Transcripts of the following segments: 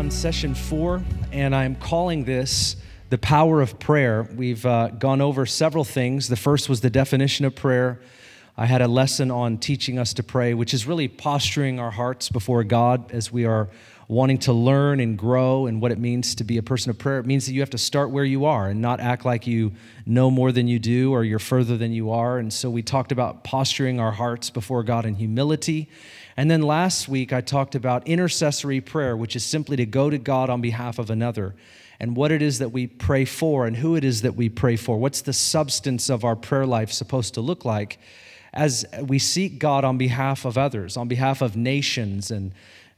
on session four, and I'm calling this the power of prayer. We've uh, gone over several things. The first was the definition of prayer. I had a lesson on teaching us to pray, which is really posturing our hearts before God as we are wanting to learn and grow and what it means to be a person of prayer. It means that you have to start where you are and not act like you know more than you do or you're further than you are. And so we talked about posturing our hearts before God in humility. And then last week, I talked about intercessory prayer, which is simply to go to God on behalf of another and what it is that we pray for and who it is that we pray for. What's the substance of our prayer life supposed to look like as we seek God on behalf of others, on behalf of nations and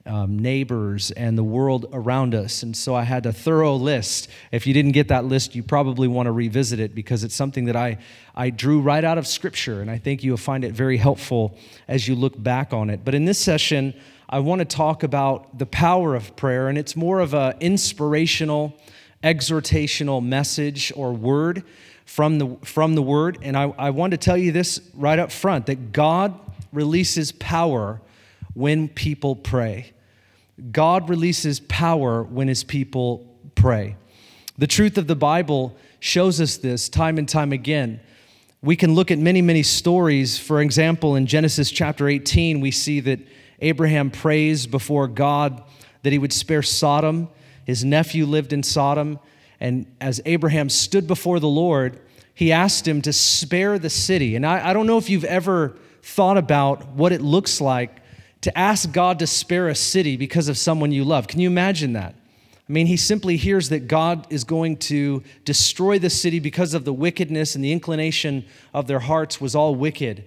um, neighbors and the world around us. And so I had a thorough list. If you didn't get that list, you probably want to revisit it because it's something that I, I drew right out of Scripture. And I think you'll find it very helpful as you look back on it. But in this session, I want to talk about the power of prayer, and it's more of an inspirational, exhortational message or word from the, from the Word. And I, I want to tell you this right up front that God releases power when people pray. God releases power when his people pray. The truth of the Bible shows us this time and time again. We can look at many, many stories. For example, in Genesis chapter 18, we see that Abraham prays before God that he would spare Sodom. His nephew lived in Sodom. And as Abraham stood before the Lord, he asked him to spare the city. And I, I don't know if you've ever thought about what it looks like to ask God to spare a city because of someone you love. Can you imagine that? I mean, he simply hears that God is going to destroy the city because of the wickedness and the inclination of their hearts was all wicked.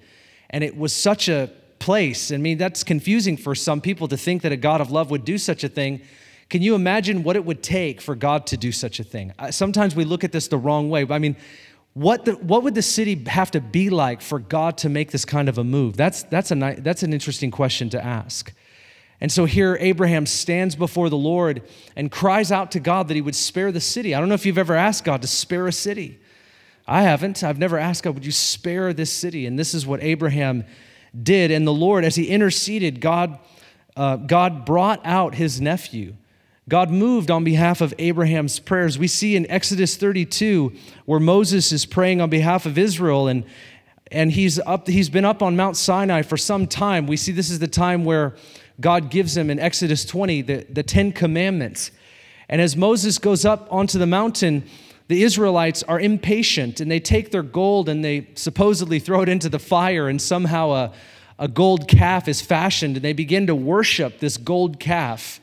And it was such a place. I mean, that's confusing for some people to think that a God of love would do such a thing. Can you imagine what it would take for God to do such a thing? Sometimes we look at this the wrong way. I mean, what, the, what would the city have to be like for God to make this kind of a move? That's, that's, a, that's an interesting question to ask. And so here, Abraham stands before the Lord and cries out to God that he would spare the city. I don't know if you've ever asked God to spare a city. I haven't. I've never asked God, would you spare this city? And this is what Abraham did. And the Lord, as he interceded, God, uh, God brought out his nephew. God moved on behalf of Abraham's prayers. We see in Exodus 32 where Moses is praying on behalf of Israel and and he's up he's been up on Mount Sinai for some time. We see this is the time where God gives him in Exodus 20 the, the 10 commandments. And as Moses goes up onto the mountain, the Israelites are impatient and they take their gold and they supposedly throw it into the fire and somehow a, a gold calf is fashioned and they begin to worship this gold calf.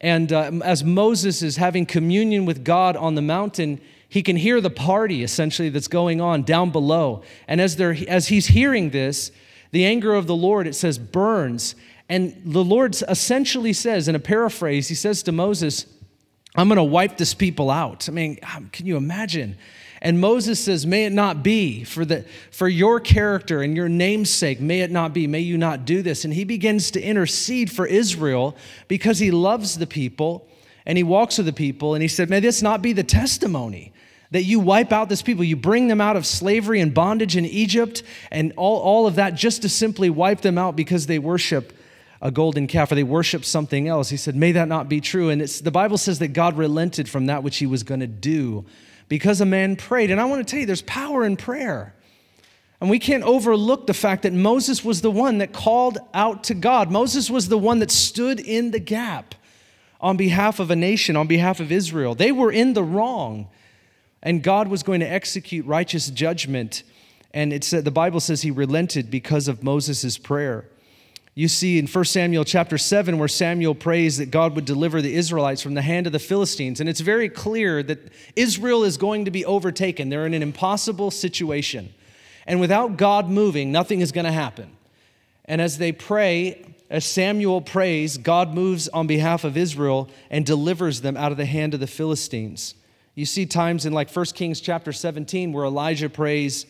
And uh, as Moses is having communion with God on the mountain, he can hear the party essentially that's going on down below. And as, they're, as he's hearing this, the anger of the Lord, it says, burns. And the Lord essentially says, in a paraphrase, he says to Moses, I'm going to wipe this people out. I mean, can you imagine? And Moses says, May it not be for, the, for your character and your namesake, may it not be, may you not do this. And he begins to intercede for Israel because he loves the people and he walks with the people. And he said, May this not be the testimony that you wipe out this people. You bring them out of slavery and bondage in Egypt and all, all of that just to simply wipe them out because they worship a golden calf or they worship something else. He said, May that not be true. And the Bible says that God relented from that which he was going to do because a man prayed. And I want to tell you, there's power in prayer. And we can't overlook the fact that Moses was the one that called out to God. Moses was the one that stood in the gap on behalf of a nation, on behalf of Israel. They were in the wrong, and God was going to execute righteous judgment. And it said, the Bible says he relented because of Moses' prayer. You see in 1 Samuel chapter 7 where Samuel prays that God would deliver the Israelites from the hand of the Philistines. And it's very clear that Israel is going to be overtaken. They're in an impossible situation. And without God moving, nothing is going to happen. And as they pray, as Samuel prays, God moves on behalf of Israel and delivers them out of the hand of the Philistines. You see times in like 1 Kings chapter 17 where Elijah prays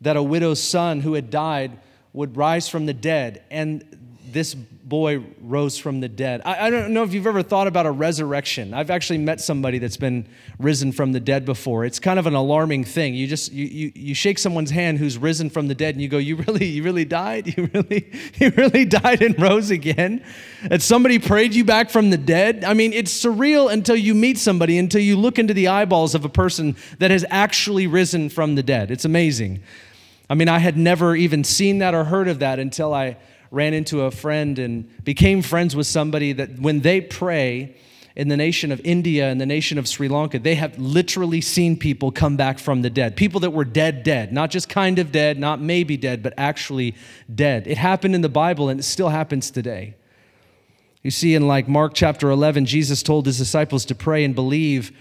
that a widow's son who had died would rise from the dead. And this boy rose from the dead. I, I, don't know if you've ever thought about a resurrection. I've actually met somebody that's been risen from the dead before. It's kind of an alarming thing. You just you, you, you shake someone's hand who's risen from the dead and you go, You really, you really died? You really, you really died and rose again? That somebody prayed you back from the dead? I mean, it's surreal until you meet somebody, until you look into the eyeballs of a person that has actually risen from the dead. It's amazing. I mean, I had never even seen that or heard of that until I ran into a friend and became friends with somebody that when they pray in the nation of India and the nation of Sri Lanka, they have literally seen people come back from the dead. People that were dead, dead, not just kind of dead, not maybe dead, but actually dead. It happened in the Bible and it still happens today. You see, in like Mark chapter 11, Jesus told his disciples to pray and believe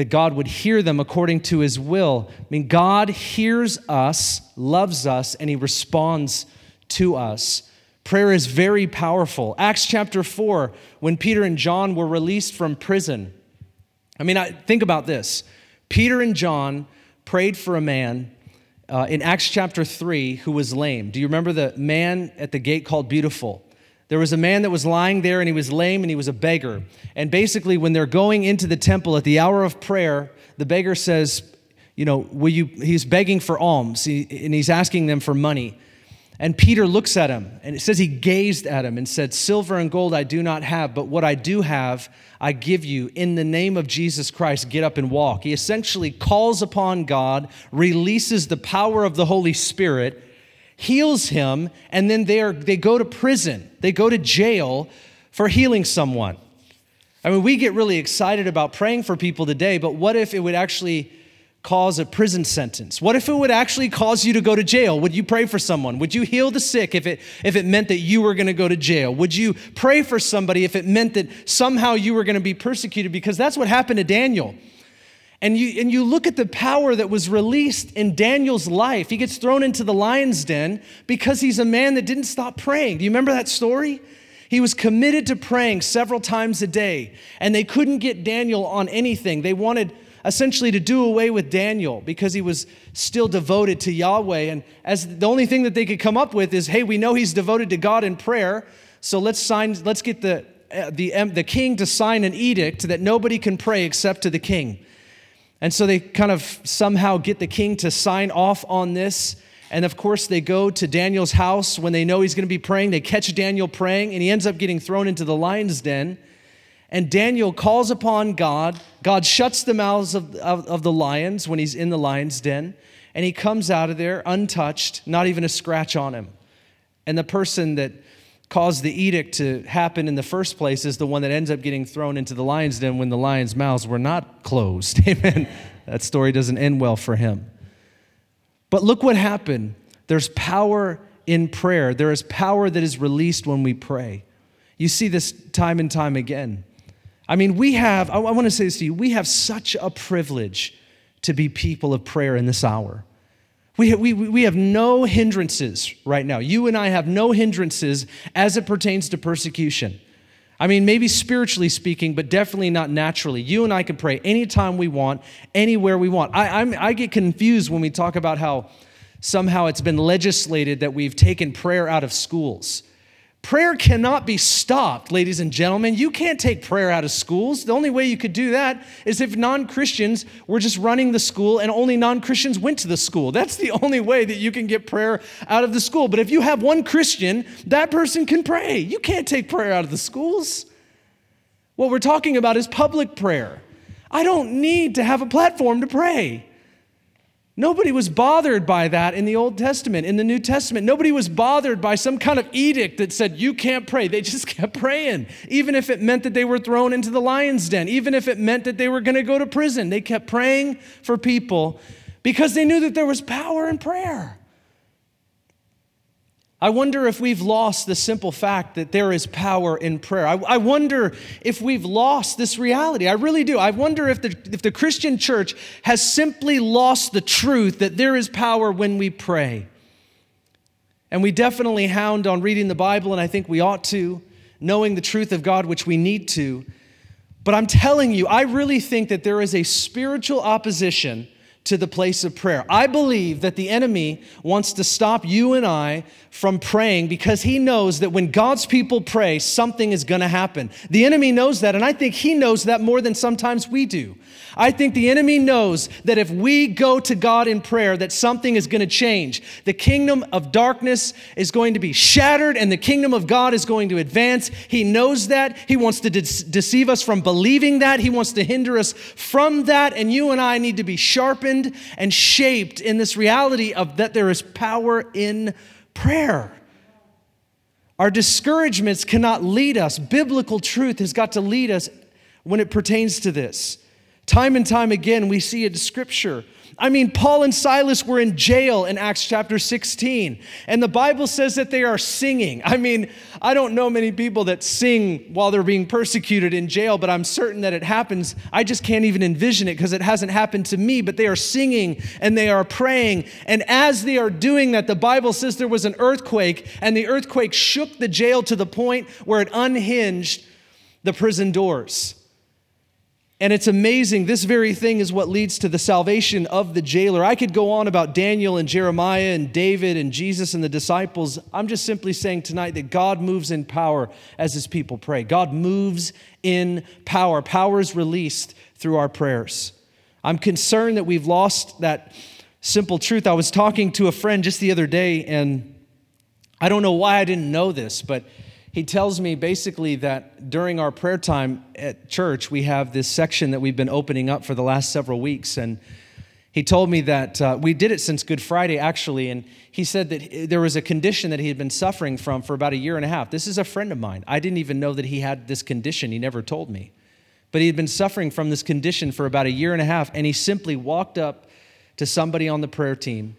that God would hear them according to his will. I mean, God hears us, loves us, and he responds to us. Prayer is very powerful. Acts chapter 4, when Peter and John were released from prison. I mean, I, think about this. Peter and John prayed for a man uh, in Acts chapter 3 who was lame. Do you remember the man at the gate called Beautiful? There was a man that was lying there and he was lame and he was a beggar. And basically, when they're going into the temple at the hour of prayer, the beggar says, You know, will you, he's begging for alms and he's asking them for money. And Peter looks at him, and it says he gazed at him and said, Silver and gold I do not have, but what I do have, I give you. In the name of Jesus Christ, get up and walk. He essentially calls upon God, releases the power of the Holy Spirit, heals him, and then they, are, they go to prison. They go to jail for healing someone. I mean, we get really excited about praying for people today, but what if it would actually cause a prison sentence? What if it would actually cause you to go to jail? Would you pray for someone? Would you heal the sick if it, if it meant that you were going to go to jail? Would you pray for somebody if it meant that somehow you were going to be persecuted? Because that's what happened to Daniel. And you, and you look at the power that was released in Daniel's life. He gets thrown into the lion's den because he's a man that didn't stop praying. Do you remember that story? He was committed to praying several times a day, and they couldn't get Daniel on anything. They wanted essentially to do away with Daniel because he was still devoted to Yahweh. And as the only thing that they could come up with is, hey, we know he's devoted to God in prayer, so let's sign, let's get the, uh, the, the king to sign an edict that nobody can pray except to the king. And so they kind of somehow get the king to sign off on this. And of course, they go to Daniel's house when they know he's going to be praying. They catch Daniel praying, and he ends up getting thrown into the lion's den. And Daniel calls upon God. God shuts the mouths of, of, of, the lions when he's in the lion's den. And he comes out of there untouched, not even a scratch on him. And the person that caused the edict to happen in the first place is the one that ends up getting thrown into the lion's den when the lions' mouths were not closed. Amen. That story doesn't end well for him. But look what happened. There's power in prayer, there is power that is released when we pray. You see this time and time again. I mean, we have, I, want to say this to you, we have such a privilege to be people of prayer in this hour. We we, we have no hindrances right now. You and I have no hindrances as it pertains to persecution. I mean, maybe spiritually speaking, but definitely not naturally. You and I can pray anytime we want, anywhere we want. I, I'm, I get confused when we talk about how somehow it's been legislated that we've taken prayer out of schools. Prayer cannot be stopped, ladies and gentlemen. You can't take prayer out of schools. The only way you could do that is if non Christians were just running the school and only non Christians went to the school. That's the only way that you can get prayer out of the school. But if you have one Christian, that person can pray. You can't take prayer out of the schools. What we're talking about is public prayer. I don't need to have a platform to pray. Nobody was bothered by that in the Old Testament. In the New Testament, nobody was bothered by some kind of edict that said, you can't pray. They just kept praying, even if it meant that they were thrown into the lion's den, even if it meant that they were going to go to prison. They kept praying for people because they knew that there was power in prayer. I wonder if we've lost the simple fact that there is power in prayer. I, I, wonder if we've lost this reality. I really do. I wonder if the, if the Christian church has simply lost the truth that there is power when we pray. And we definitely hound on reading the Bible, and I think we ought to, knowing the truth of God, which we need to. But I'm telling you, I really think that there is a spiritual opposition to the place of prayer. I believe that the enemy wants to stop you and I from praying because he knows that when God's people pray, something is going to happen. The enemy knows that, and I think he knows that more than sometimes we do. I think the enemy knows that if we go to God in prayer that something is going to change. The kingdom of darkness is going to be shattered and the kingdom of God is going to advance. He knows that. He wants to de- deceive us from believing that. He wants to hinder us from that and you and I need to be sharpened and shaped in this reality of that there is power in prayer. Our discouragements cannot lead us. Biblical truth has got to lead us when it pertains to this. Time and time again, we see it in Scripture. I mean, Paul and Silas were in jail in Acts chapter 16, and the Bible says that they are singing. I mean, I don't know many people that sing while they're being persecuted in jail, but I'm certain that it happens. I just can't even envision it because it hasn't happened to me, but they are singing and they are praying. And as they are doing that, the Bible says there was an earthquake, and the earthquake shook the jail to the point where it unhinged the prison doors. And it's amazing. This very thing is what leads to the salvation of the jailer. I could go on about Daniel and Jeremiah and David and Jesus and the disciples. I'm just simply saying tonight that God moves in power as his people pray. God moves in power. Power is released through our prayers. I'm concerned that we've lost that simple truth. I was talking to a friend just the other day, and I don't know why I didn't know this, but he tells me basically that during our prayer time at church, we have this section that we've been opening up for the last several weeks. And he told me that uh, we did it since Good Friday, actually. And he said that there was a condition that he had been suffering from for about a year and a half. This is a friend of mine. I didn't even know that he had this condition, he never told me. But he had been suffering from this condition for about a year and a half. And he simply walked up to somebody on the prayer team.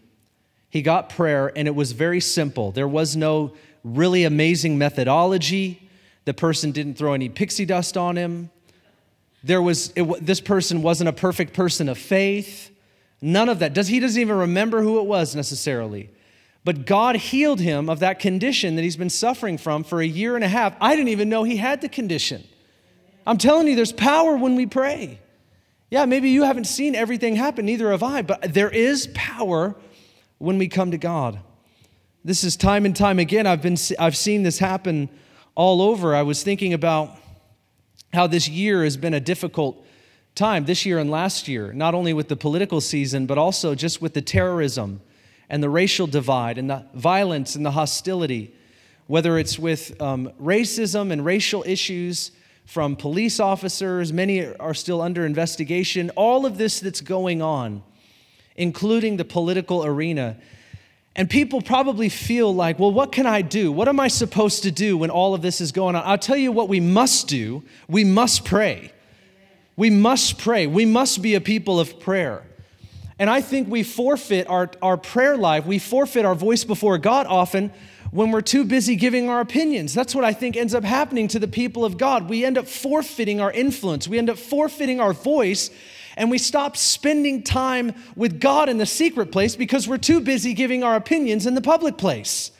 He got prayer, and it was very simple. There was no really amazing methodology. The person didn't throw any pixie dust on him. There was, it, this person wasn't a perfect person of faith. None of that. Does, he doesn't even remember who it was necessarily. But God healed him of that condition that he's been suffering from for a year and a half. I didn't even know he had the condition. I'm telling you, there's power when we pray. Yeah, maybe you haven't seen everything happen, neither have I, but there is power when we come to God. This is time and time again. I've, been, I've seen this happen all over. I was thinking about how this year has been a difficult time, this year and last year, not only with the political season, but also just with the terrorism and the racial divide and the violence and the hostility, whether it's with um, racism and racial issues from police officers, many are still under investigation, all of this that's going on, including the political arena. And people probably feel like, well, what can I do? What am I supposed to do when all of this is going on? I'll tell you what we must do. We must pray. We must pray. We must be a people of prayer. And I think we forfeit our, our prayer life, we forfeit our voice before God often when we're too busy giving our opinions. That's what I think ends up happening to the people of God. We end up forfeiting our influence, we end up forfeiting our voice and we stop spending time with God in the secret place because we're too busy giving our opinions in the public place.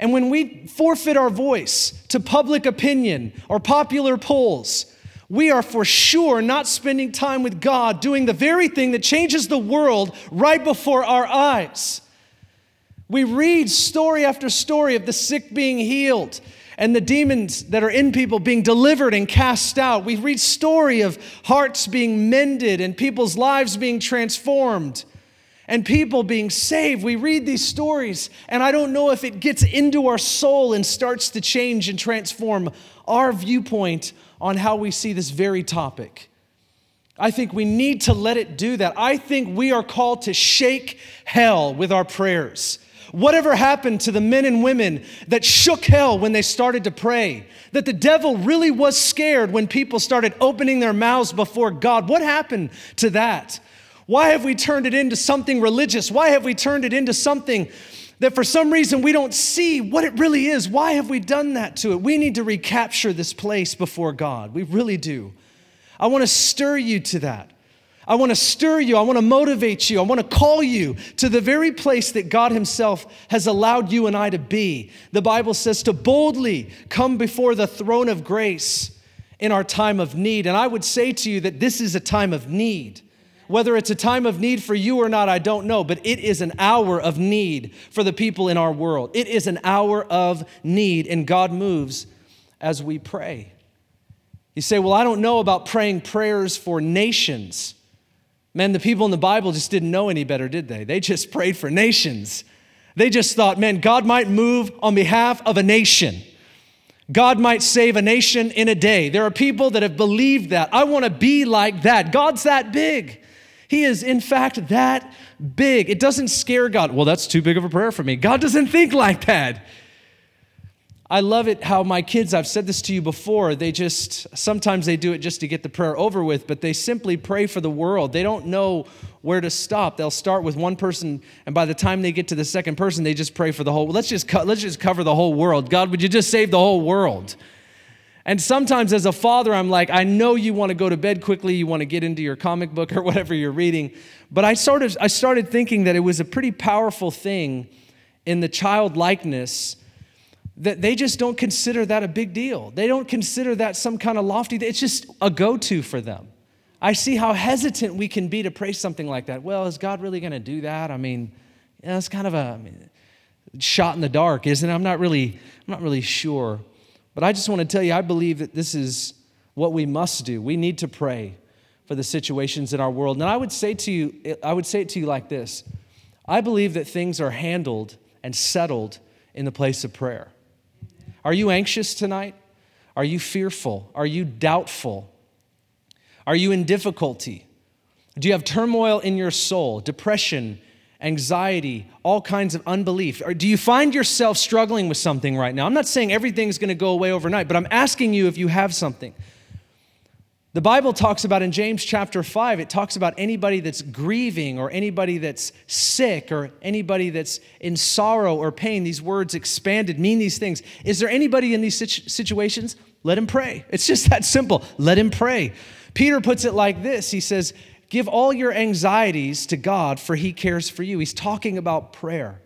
And when we forfeit our voice to public opinion or popular polls, we are for sure not spending time with God doing the very thing that changes the world right before our eyes. We read story after story of the sick being healed and the demons that are in people being delivered and cast out. We read story of hearts being mended and people's lives being transformed and people being saved. We read these stories, and I don't know if it gets into our soul and starts to change and transform our viewpoint on how we see this very topic. I think we need to let it do that. I think we are called to shake hell with our prayers. Whatever happened to the men and women that shook hell when they started to pray? That the devil really was scared when people started opening their mouths before God? What happened to that? Why have we turned it into something religious? Why have we turned it into something that for some reason we don't see what it really is? Why have we done that to it? We need to recapture this place before God. We really do. I want to stir you to that. I want to stir you. I want to motivate you. I want to call you to the very place that God Himself has allowed you and I to be. The Bible says to boldly come before the throne of grace in our time of need. And I would say to you that this is a time of need. whether it's a time of need for you or not, I don't know, but it is an hour of need for the people in our world. It is an hour of need, and God moves as we pray. You say, Well, I don't know about praying prayers for nations. Man, the people in the Bible just didn't know any better, did they? They just prayed for nations. They just thought, man, God might move on behalf of a nation. God might save a nation in a day. There are people that have believed that. I want to be like that. God's that big. He is, in fact, that big. It doesn't scare God. Well, that's too big of a prayer for me. God doesn't think like that. I love it how my kids, I've said this to you before, they just, sometimes they do it just to get the prayer over with, but they simply pray for the world. They don't know where to stop. They'll start with one person, and by the time they get to the second person, they just pray for the whole, let's just, co- let's just cover the whole world. God, would you just save the whole world? And sometimes as a father, I'm like, I know you want to go to bed quickly, you want to get into your comic book or whatever you're reading. But I sort of I started thinking that it was a pretty powerful thing in the childlikeness that they just don't consider that a big deal. They don't consider that some kind of lofty, it's just a go to for them. I see how hesitant we can be to pray something like that. Well, is God really going to do that? I mean, you know, kind of a I mean, shot in the dark, isn't it? I'm not really, I'm not really sure. But I just want to tell you, I believe that this is what we must do. We need to pray for the situations in our world. And I would say to you, I would say it to you like this. I believe that things are handled and settled in the place of prayer. Are you anxious tonight? Are you fearful? Are you doubtful? Are you in difficulty? Do you have turmoil in your soul, depression, anxiety, all kinds of unbelief? Or do you find yourself struggling with something right now? I'm not saying everything's going to go away overnight, but I'm asking you if you have something. The Bible talks about in James chapter 5, it talks about anybody that's grieving or anybody that's sick or anybody that's in sorrow or pain. These words expanded mean these things. Is there anybody in these situations? Let him pray. It's just that simple. Let him pray. Peter puts it like this He says, Give all your anxieties to God, for he cares for you. He's talking about prayer.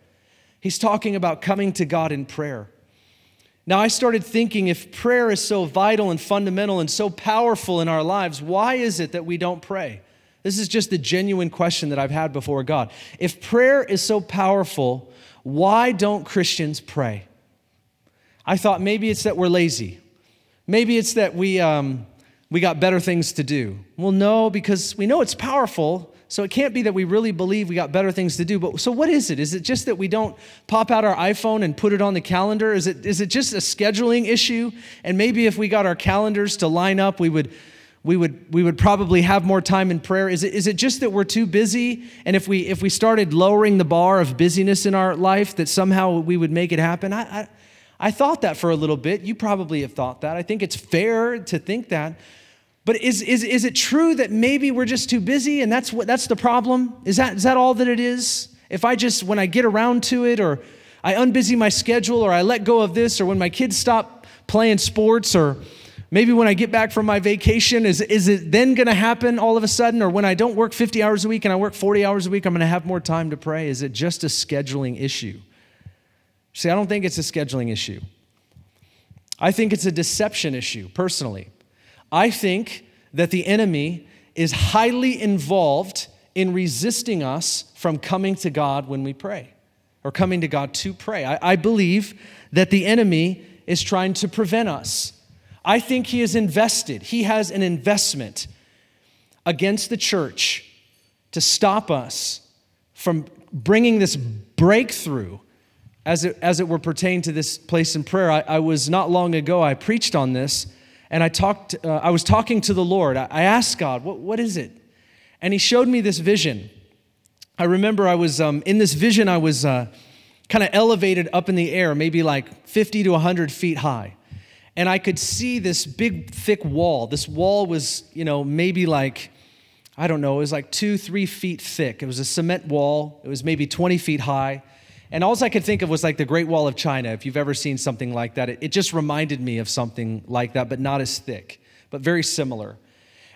He's talking about coming to God in prayer. Now, I started thinking if prayer is so vital and fundamental and so powerful in our lives, why is it that we don't pray? This is just a genuine question that I've had before God. If prayer is so powerful, why don't Christians pray? I thought maybe it's that we're lazy. Maybe it's that we, um, we got better things to do. Well, no, because we know it's powerful, so it can't be that we really believe we got better things to do. But so what is it? Is it just that we don't pop out our iPhone and put it on the calendar? Is it is it just a scheduling issue? And maybe if we got our calendars to line up, we would we would we would probably have more time in prayer. Is it is it just that we're too busy? And if we if we started lowering the bar of busyness in our life, that somehow we would make it happen? I, I, I thought that for a little bit. You probably have thought that. I think it's fair to think that. But is, is, is it true that maybe we're just too busy and that's, what, that's the problem? Is that, is that all that it is? If I just, when I get around to it, or I unbusy my schedule, or I let go of this, or when my kids stop playing sports, or maybe when I get back from my vacation, is, is it then going to happen all of a sudden? Or when I don't work 50 hours a week and I work 40 hours a week, I'm going to have more time to pray? Is it just a scheduling issue? See, I don't think it's a scheduling issue. I think it's a deception issue, personally. I think that the enemy is highly involved in resisting us from coming to God when we pray or coming to God to pray. I, I, believe that the enemy is trying to prevent us. I think he is invested, he has an investment against the church to stop us from bringing this breakthrough as it, as it were pertain to this place in prayer. I, I was not long ago, I preached on this and I talked, uh, I was talking to the Lord. I, asked God, what, what is it? And He showed me this vision. I remember I was um, in this vision, I was uh, kind of elevated up in the air, maybe like 50 to 100 feet high. And I could see this big, thick wall. This wall was, you know, maybe like, I don't know, it was like two, three feet thick. It was a cement wall, it was maybe 20 feet high. And all I could think of was like the Great Wall of China. If you've ever seen something like that, it, it just reminded me of something like that, but not as thick, but very similar.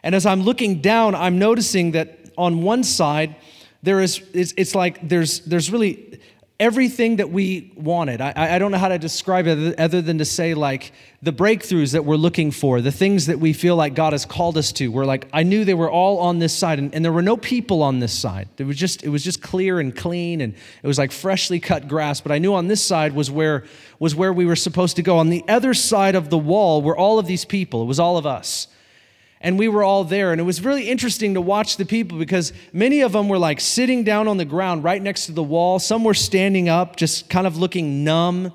And as I'm looking down, I'm noticing that on one side, there is, it's, it's like there's, there's really everything that we wanted. I, I don't know how to describe it other than to say, like, the breakthroughs that we're looking for, the things that we feel like God has called us to. We're like, I knew they were all on this side, and, and there were no people on this side. It was just, it was just clear and clean, and it was like freshly cut grass. But I knew on this side was where was where we were supposed to go. On the other side of the wall were all of these people. It was all of us and we were all there. And it was really interesting to watch the people because many of them were like sitting down on the ground right next to the wall. Some were standing up, just kind of looking numb.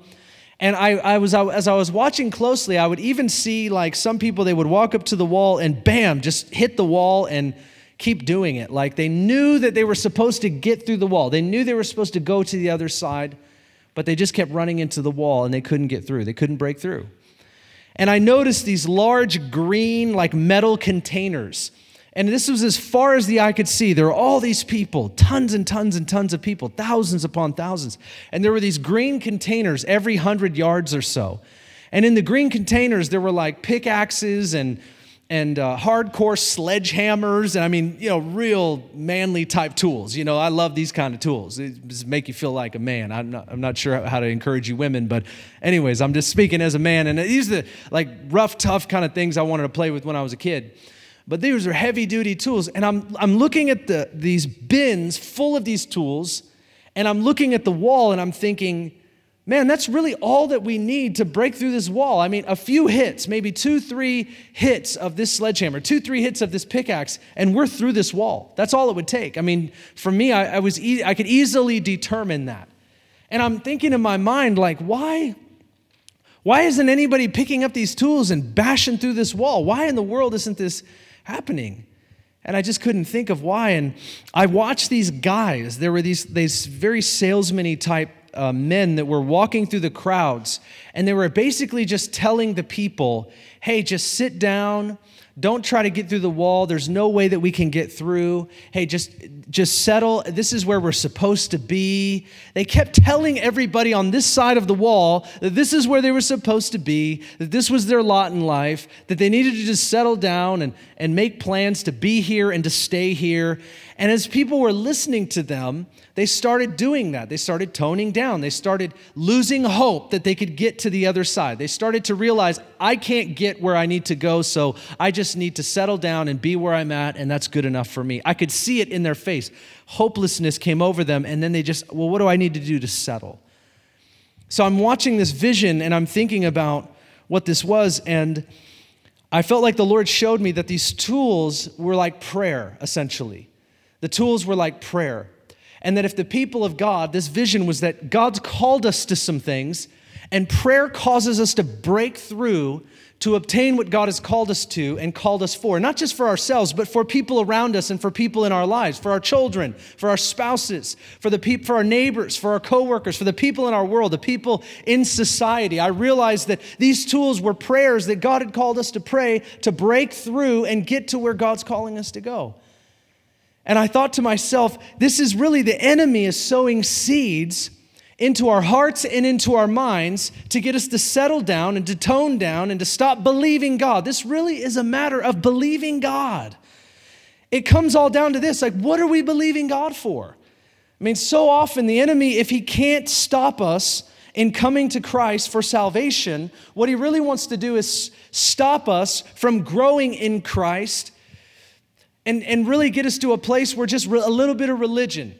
And I, I was, as I was watching closely, I would even see like some people, they would walk up to the wall and bam, just hit the wall and keep doing it. Like they knew that they were supposed to get through the wall, they knew they were supposed to go to the other side, but they just kept running into the wall and they couldn't get through. They couldn't break through. And I noticed these large green, like metal containers. And this was as far as the eye could see. There were all these people, tons and tons and tons of people, thousands upon thousands. And there were these green containers every hundred yards or so. And in the green containers, there were like pickaxes and and uh, hardcore sledgehammers and i mean you know real manly type tools you know i love these kind of tools. It just make you feel like a man. I'm not, I'm not sure how to encourage you women but anyways i'm just speaking as a man and these are the like rough tough kind of things i wanted to play with when i was a kid. But these are heavy duty tools and i'm, I'm looking at the, these bins full of these tools and i'm looking at the wall and i'm thinking Man, that's really all that we need to break through this wall. I mean, a few hits, maybe two, three hits of this sledgehammer, two, three hits of this pickaxe, and we're through this wall. That's all it would take. I mean, for me, I, I was e- I could easily determine that. And I'm thinking in my mind, like, why? Why isn't anybody picking up these tools and bashing through this wall? Why in the world isn't this happening? And I just couldn't think of why. And I watched these guys. There were these, these very salesman type uh, men that were walking through the crowds, and they were basically just telling the people, hey, just sit down. Don't try to get through the wall. There's no way that we can get through. Hey, just just settle. This is where we're supposed to be. They kept telling everybody on this side of the wall that this is where they were supposed to be, that this was their lot in life, that they needed to just settle down and, and make plans to be here and to stay here. And as people were listening to them, they started doing that. They started toning down. They started losing hope that they could get to the other side. They started to realize, I can't get where I need to go, so I just need to settle down and be where I'm at, and that's good enough for me. I could see it in their face. Hopelessness came over them, and then they just, well, what do I need to do to settle? So I'm watching this vision and I'm thinking about what this was, and I felt like the Lord showed me that these tools were like prayer, essentially. The tools were like prayer. And that if the people of God, this vision was that God's called us to some things, and prayer causes us to break through to obtain what God has called us to and called us for, not just for ourselves, but for people around us and for people in our lives, for our children, for our spouses, for the people, for our neighbors, for our coworkers, for the people in our world, the people in society. I realized that these tools were prayers that God had called us to pray to break through and get to where God's calling us to go. And I thought to myself, this is really the enemy is sowing seeds into our hearts and into our minds to get us to settle down and to tone down and to stop believing God. This really is a matter of believing God. It comes all down to this like, what are we believing God for? I mean, so often the enemy, if he can't stop us in coming to Christ for salvation, what he really wants to do is stop us from growing in Christ and, and really get us to a place where just a little bit of religion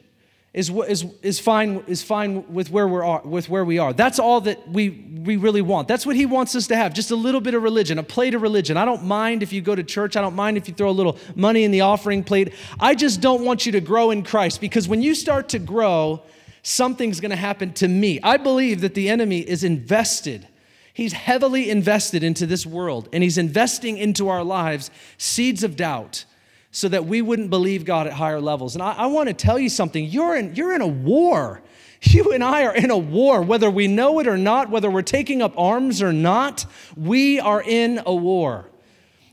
is, is, is, fine, is fine with where, we are, with where we are. That's all that we, we really want. That's what he wants us to have just a little bit of religion, a plate of religion. I don't mind if you go to church. I don't mind if you throw a little money in the offering plate. I just don't want you to grow in Christ because when you start to grow, something's going to happen to me. I believe that the enemy is invested. He's heavily invested into this world and he's investing into our lives seeds of doubt so that we wouldn't believe God at higher levels. And I, I want to tell you something you're in, you're in a war. You and I are in a war, whether we know it or not, whether we're taking up arms or not, we are in a war.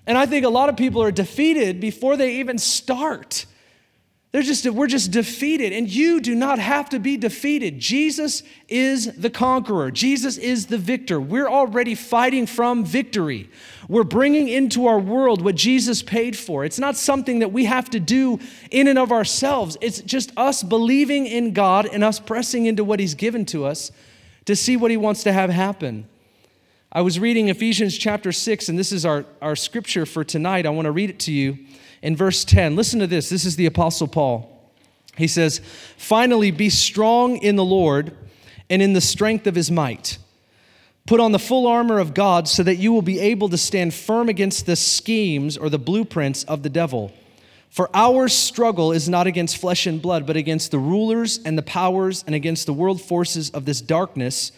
And I think a lot of people are defeated before they even start. They're just, we're just defeated, and you do not have to be defeated. Jesus is the conqueror, Jesus is the victor. We're already fighting from victory. We're bringing into our world what Jesus paid for. It's not something that we have to do in and of ourselves, it's just us believing in God and us pressing into what He's given to us to see what He wants to have happen. I was reading Ephesians chapter 6, and this is our, our scripture for tonight. I want to read it to you in verse 10. Listen to this. This is the Apostle Paul. He says, Finally, be strong in the Lord and in the strength of his might. Put on the full armor of God so that you will be able to stand firm against the schemes or the blueprints of the devil. For our struggle is not against flesh and blood, but against the rulers and the powers and against the world forces of this darkness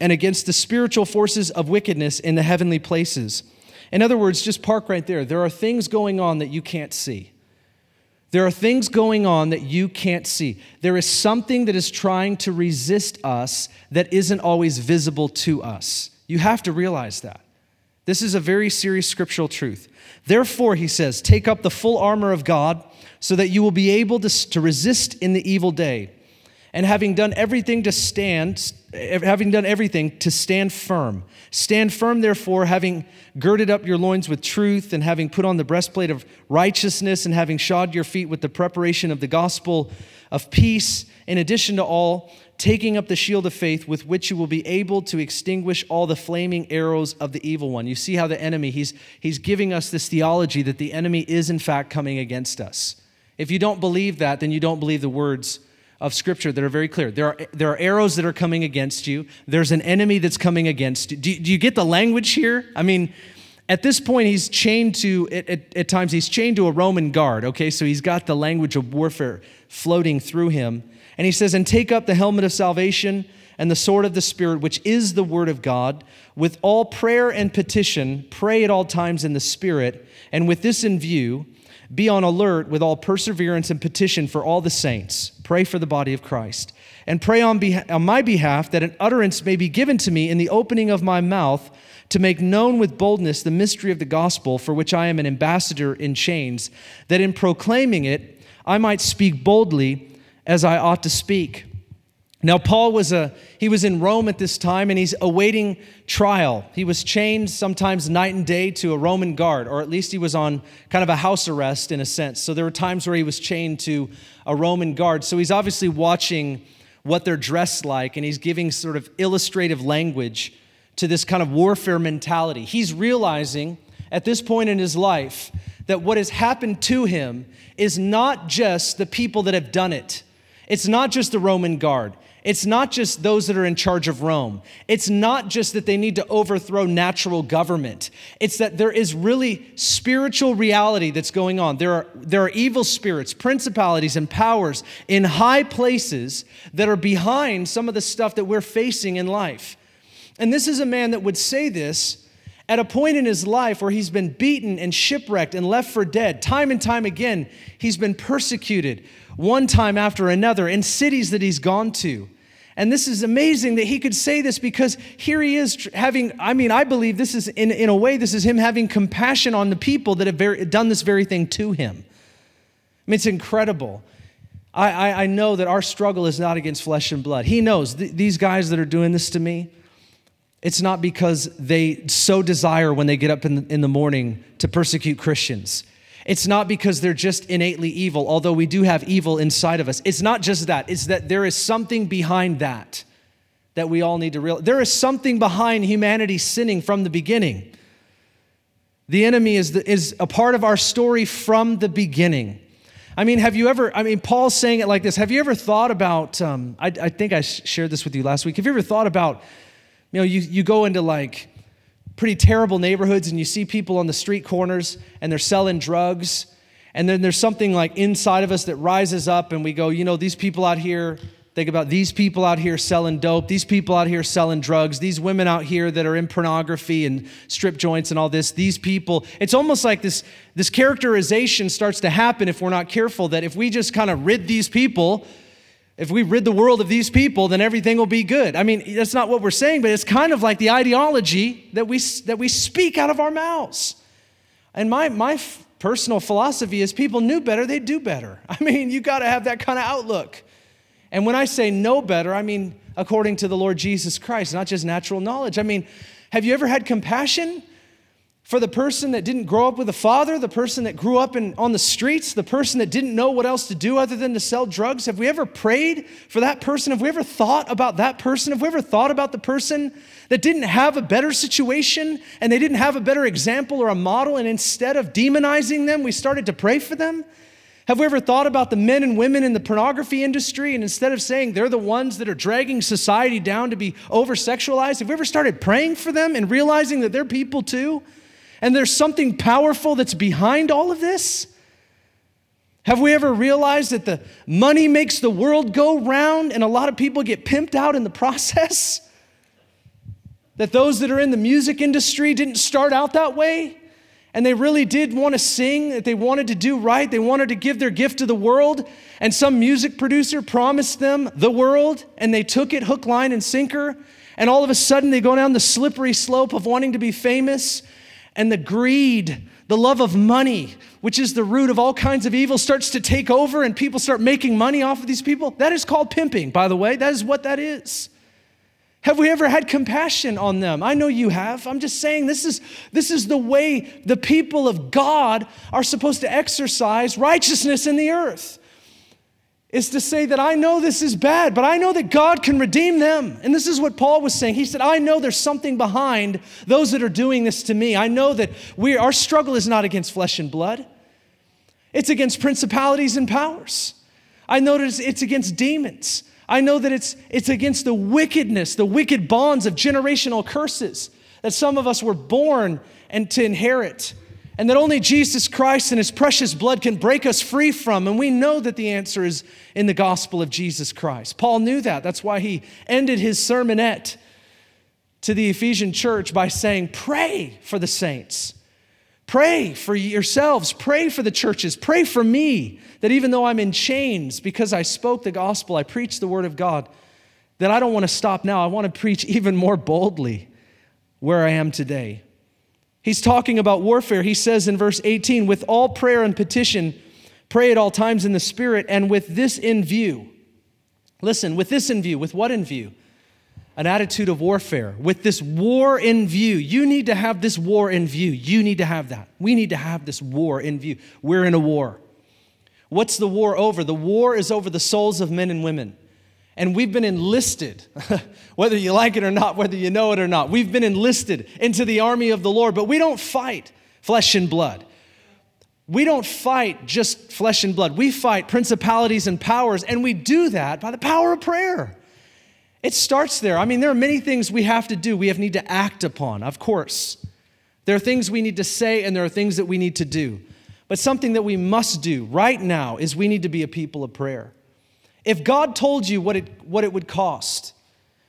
and against the spiritual forces of wickedness in the heavenly places. In other words, just park right there. There are things going on that you can't see. There are things going on that you can't see. There is something that is trying to resist us that isn't always visible to us. You have to realize that. This is a very serious scriptural truth. Therefore, he says, take up the full armor of God so that you will be able to, to resist in the evil day and having done everything to stand, eh, having done everything to stand firm. Stand firm, therefore, having girded up your loins with truth, and having put on the breastplate of righteousness, and having shod your feet with the preparation of the gospel of peace, in addition to all, taking up the shield of faith with which you will be able to extinguish all the flaming arrows of the evil one. You see how the enemy, he's, he's giving us this theology that the enemy is in fact coming against us. If you don't believe that, then you don't believe the words of Scripture that are very clear. There are, there are arrows that are coming against you, there's an enemy that's coming against you. Do, do you get the language here? I mean, at this point, he's chained to, at, at, at times, he's chained to a Roman guard, okay? So he's got the language of warfare floating through him. And he says, And take up the helmet of salvation and the sword of the Spirit, which is the word of God, with all prayer and petition, pray at all times in the Spirit, and with this in view, be on alert with all perseverance and petition for all the saints. Pray for the body of Christ. And pray on, beha- on my behalf that an utterance may be given to me in the opening of my mouth to make known with boldness the mystery of the gospel, for which I am an ambassador in chains, that in proclaiming it I might speak boldly as I ought to speak. Now, Paul was, a, he was in Rome at this time and he's awaiting trial. He was chained sometimes night and day to a Roman guard, or at least he was on kind of a house arrest in a sense. So there were times where he was chained to a Roman guard. So he's obviously watching what they're dressed like and he's giving sort of illustrative language to this kind of warfare mentality. He's realizing at this point in his life that what has happened to him is not just the people that have done it. It's not just the Roman guard. It's not just those that are in charge of Rome. It's not just that they need to overthrow natural government. It's that there is really spiritual reality that's going on. There are, there are evil spirits, principalities, and powers in high places that are behind some of the stuff that we're facing in life. And this is a man that would say this at a point in his life where he's been beaten and shipwrecked and left for dead. Time and time again, he's been persecuted one time after another in cities that he's gone to. And this is amazing that he could say this because here he is having, I mean, I believe this is, in, in a way, this is him having compassion on the people that have very, done this very thing to him. I mean, it's incredible. I, I, I know that our struggle is not against flesh and blood. He knows th- these guys that are doing this to me, it's not because they so desire when they get up in the, in the morning to persecute Christians. It's not because they're just innately evil, although we do have evil inside of us. It's not just that, it's that there is something behind that that we all need to realize. There is something behind humanity sinning from the beginning. The enemy is, the, is a part of our story from the beginning. I mean, have you ever, I mean, Paul's saying it like this. Have you ever thought about, um, I, I think I shared this with you last week. Have you ever thought about, you know, you, you go into like, pretty terrible neighborhoods and you see people on the street corners and they're selling drugs. And then there's something like inside of us that rises up and we go, you know, these people out here, think about these people out here selling dope, these people out here selling drugs, these women out here that are in pornography and strip joints and all this, these people. It's almost like this, this characterization starts to happen if we're not careful that if we just kind of rid these people, if we rid the world of these people, then everything will be good. I mean, that's not what we're saying, but it's kind of like the ideology that we, that we speak out of our mouths. And my, my, personal philosophy is people knew better, they do better. I mean, you got to have that kind of outlook. And when I say know better, I mean according to the Lord Jesus Christ, not just natural knowledge. I mean, have you ever had compassion for the person that didn't grow up with a father, the person that grew up in, on the streets, the person that didn't know what else to do other than to sell drugs? Have we ever prayed for that person? Have we ever thought about that person? Have we ever thought about the person that didn't have a better situation and they didn't have a better example or a model, and instead of demonizing them, we started to pray for them? Have we ever thought about the men and women in the pornography industry and instead of saying they're the ones that are dragging society down to be over sexualized, have we ever started praying for them and realizing that they're people too? And there's something powerful that's behind all of this? Have we ever realized that the money makes the world go round and a lot of people get pimped out in the process? That those that are in the music industry didn't start out that way? and they really did want to sing, that they wanted to do right, they wanted to give their gift to the world, and some music producer promised them the world, and they took it hook, line, and sinker, and all of a sudden they go down the slippery slope of wanting to be famous, and the greed, the love of money, which is the root of all kinds of evil, starts to take over, and people start making money off of these people. That is called pimping, by the way. That is what that is. Have we ever had compassion on them? I know you have. I'm just saying this is, this is the way the people of God are supposed to exercise righteousness in the earth. Is to say that I know this is bad, but I know that God can redeem them. And this is what Paul was saying. He said, I know there's something behind those that are doing this to me. I know that we, our struggle is not against flesh and blood, it's against principalities and powers. I know that it's against demons. I know that it's, it's against the wickedness, the wicked bonds of generational curses that some of us were born and to inherit, and that only Jesus Christ and his precious blood can break us free from. And we know that the answer is in the gospel of Jesus Christ. Paul knew that. That's why he ended his sermonette to the Ephesian church by saying, Pray for the saints. Pray for yourselves, pray for the churches, pray for me that even though I'm in chains because I spoke the gospel, I preached the word of God, that I don't want to stop now. I want to preach even more boldly where I am today. He's talking about warfare. He says in verse 18, with all prayer and petition, pray at all times in the Spirit, and with this in view. Listen, with this in view, with what in view? an attitude of warfare, with this war in view. You need to have this war in view. You need to have that. We need to have this war in view. We're in a war. What's the war over? The war is over the souls of men and women. And we've been enlisted, whether you like it or not, whether you know it or not. We've been enlisted into the army of the Lord, but we don't fight flesh and blood. We don't fight just flesh and blood. We fight principalities and powers, and we do that by the power of prayer. It starts there. I mean, there are many things we have to do, we have need to act upon, of course. There are things we need to say, and there are things that we need to do. But something that we must do right now is we need to be a people of prayer. If God told you what it, what it would cost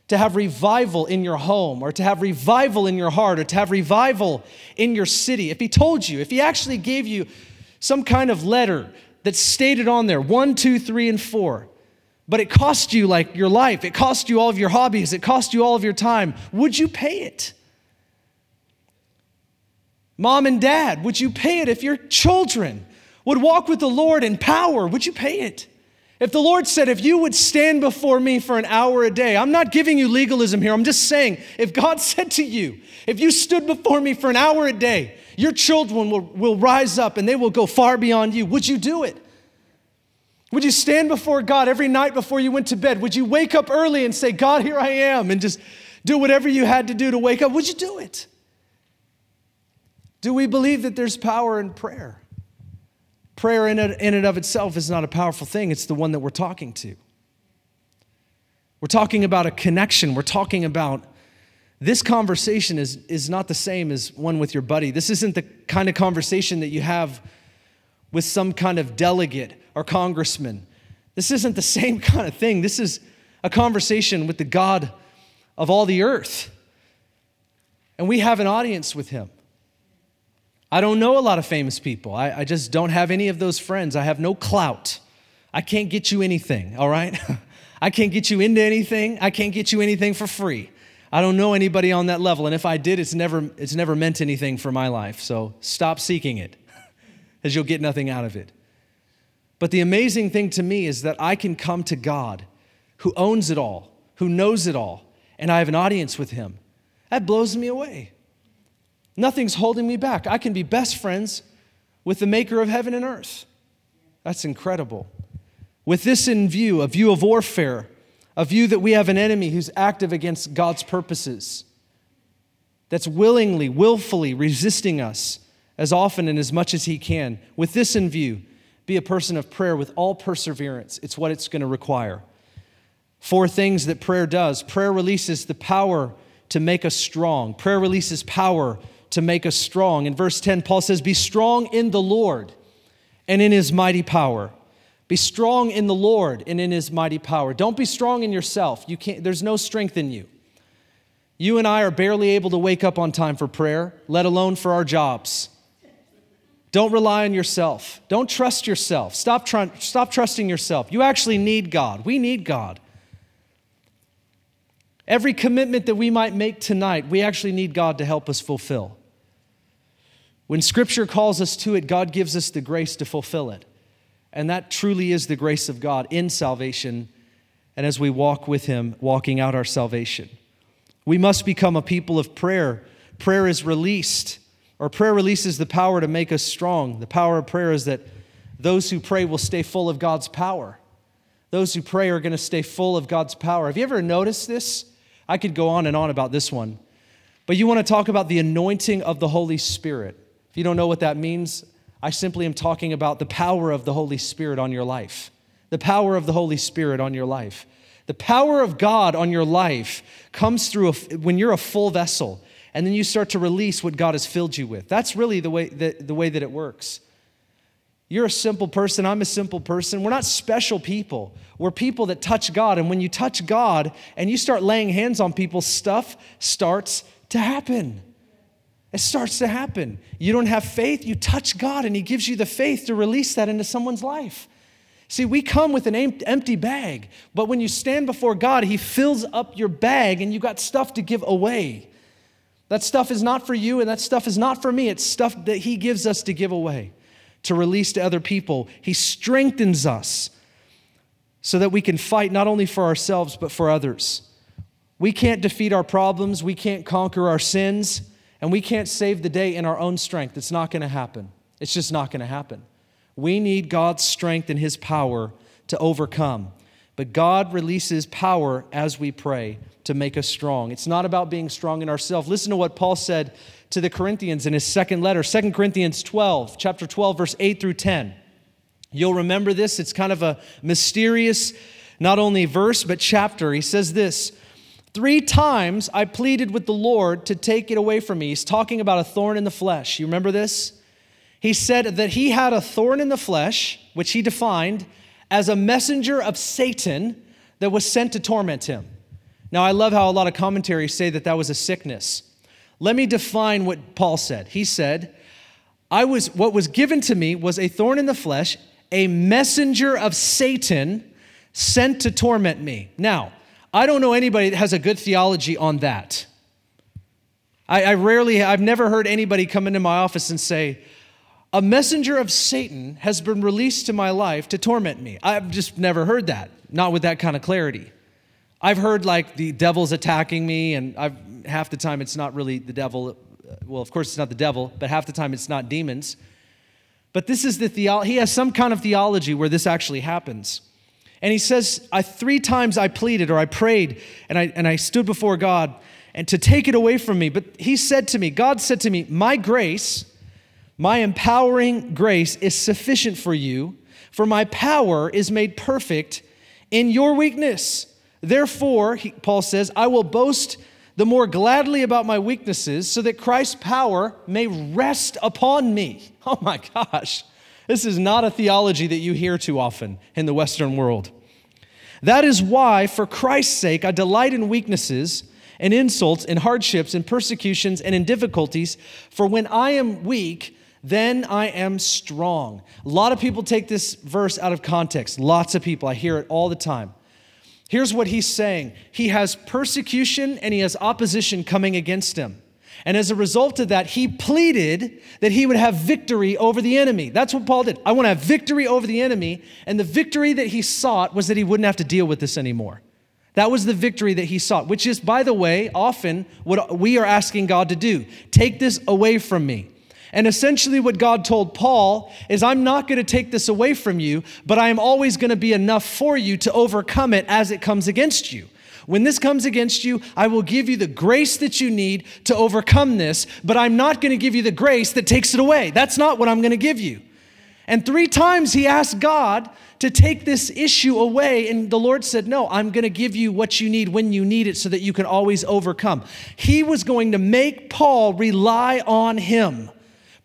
to have revival in your home, or to have revival in your heart, or to have revival in your city, if He told you, if He actually gave you some kind of letter that stated on there one, two, three, and four, but it cost you like your life, it cost you all of your hobbies, it cost you all of your time. Would you pay it? Mom and dad, would you pay it if your children would walk with the Lord in power? Would you pay it? If the Lord said, if you would stand before me for an hour a day, I'm not giving you legalism here. I'm just saying, if God said to you, if you stood before me for an hour a day, your children will, will rise up and they will go far beyond you, would you do it? Would you stand before God every night before you went to bed? Would you wake up early and say, God, here I am, and just do whatever you had to do to wake up? Would you do it? Do we believe that there's power in prayer? Prayer in, it, in and of itself is not a powerful thing, it's the one that we're talking to. We're talking about a connection. We're talking about this conversation is, is not the same as one with your buddy. This isn't the kind of conversation that you have with some kind of delegate or congressman. This isn't the same kind of thing. This is a conversation with the God of all the earth. And we have an audience with him. I don't know a lot of famous people. I, I just don't have any of those friends. I have no clout. I can't get you anything, all right? I can't get you into anything. I can't get you anything for free. I don't know anybody on that level. And if I did, it's never, it's never meant anything for my life. So stop seeking it. as you'll get nothing out of it. But the amazing thing to me is that I can come to God who owns it all, who knows it all, and I have an audience with him. That blows me away. Nothing's holding me back. I can be best friends with the maker of heaven and earth. That's incredible. With this in view, a view of warfare, a view that we have an enemy who's active against God's purposes, that's willingly, willfully resisting us as often and as much as he can. With this in view, be a person of prayer with all perseverance. It's what it's going to require. Four things that prayer does prayer releases the power to make us strong, prayer releases power to make us strong. In verse 10, Paul says, Be strong in the Lord and in his mighty power. Be strong in the Lord and in his mighty power. Don't be strong in yourself. You can't, there's no strength in you. You and I are barely able to wake up on time for prayer, let alone for our jobs. Don't rely on yourself. Don't trust yourself. Stop, trying, stop trusting yourself. You actually need God. We need God. Every commitment that we might make tonight, we actually need God to help us fulfill. When Scripture calls us to it, God gives us the grace to fulfill it. And that truly is the grace of God in salvation and as we walk with Him, walking out our salvation. We must become a people of prayer. Prayer is released, or prayer releases the power to make us strong. The power of prayer is that those who pray will stay full of God's power. Those who pray are going to stay full of God's power. Have you ever noticed this? I could go on and on about this one. But you want to talk about the anointing of the Holy Spirit. You don't know what that means, I simply am talking about the power of the Holy Spirit on your life. The power of the Holy Spirit on your life. The power of God on your life comes through a, when you're a full vessel and then you start to release what God has filled you with. That's really the way that, the way that it works. You're a simple person. I'm a simple person. We're not special people. We're people that touch God. And when you touch God and you start laying hands on people, stuff starts to happen. It starts to happen. You don't have faith, you touch God, and He gives you the faith to release that into someone's life. See, we come with an empty bag, but when you stand before God, He fills up your bag and you got stuff to give away. That stuff is not for you, and that stuff is not for me. It's stuff that He gives us to give away to release to other people. He strengthens us so that we can fight not only for ourselves, but for others. We can't defeat our problems, we can't conquer our sins, and we can't save the day in our own strength. It's not going to happen. It's just not going to happen. We need God's strength and His power to overcome. But God releases power as we pray to make us strong. It's not about being strong in ourselves. Listen to what Paul said to the Corinthians in his second letter, 2 Corinthians 12, chapter 12, verse 8 through 10. You'll remember this. It's kind of a mysterious, not only verse, but chapter. He says this Three times I pleaded with the Lord to take it away from me. He's talking about a thorn in the flesh. You remember this? He said that he had a thorn in the flesh, which he defined as a messenger of Satan that was sent to torment him. Now, I love how a lot of commentaries say that that was a sickness. Let me define what Paul said. He said, I was what was given to me was a thorn in the flesh, a messenger of Satan sent to torment me. Now, I don't know anybody that has a good theology on that. I, I rarely, I've never heard anybody come into my office and say, a messenger of Satan has been released to my life to torment me. I've just never heard that, not with that kind of clarity. I've heard like the devil's attacking me, and I've, half the time it's not really the devil. Well, of course, it's not the devil, but half the time it's not demons. But this is the theology. He has some kind of theology where this actually happens. And he says, I, Three times I pleaded or I prayed and I, and I stood before God and to take it away from me. But he said to me, God said to me, My grace, my empowering grace is sufficient for you, for my power is made perfect in your weakness. Therefore, he, Paul says, I will boast the more gladly about my weaknesses so that Christ's power may rest upon me. Oh my gosh. This is not a theology that you hear too often in the Western world. That is why, for Christ's sake, I delight in weaknesses and insults and hardships and persecutions and in difficulties, for when I am weak, then I am strong. A lot of people take this verse out of context. Lots of people. I hear it all the time. Here's what he's saying He has persecution and he has opposition coming against him. And as a result of that, he pleaded that he would have victory over the enemy. That's what Paul did. I want to have victory over the enemy. And the victory that he sought was that he wouldn't have to deal with this anymore. That was the victory that he sought, which is, by the way, often what we are asking God to do take this away from me. And essentially, what God told Paul is, I'm not going to take this away from you, but I am always going to be enough for you to overcome it as it comes against you. When this comes against you, I will give you the grace that you need to overcome this, but I'm not going to give you the grace that takes it away. That's not what I'm going to give you. And three times he asked God to take this issue away, and the Lord said, No, I'm going to give you what you need when you need it so that you can always overcome. He was going to make Paul rely on him.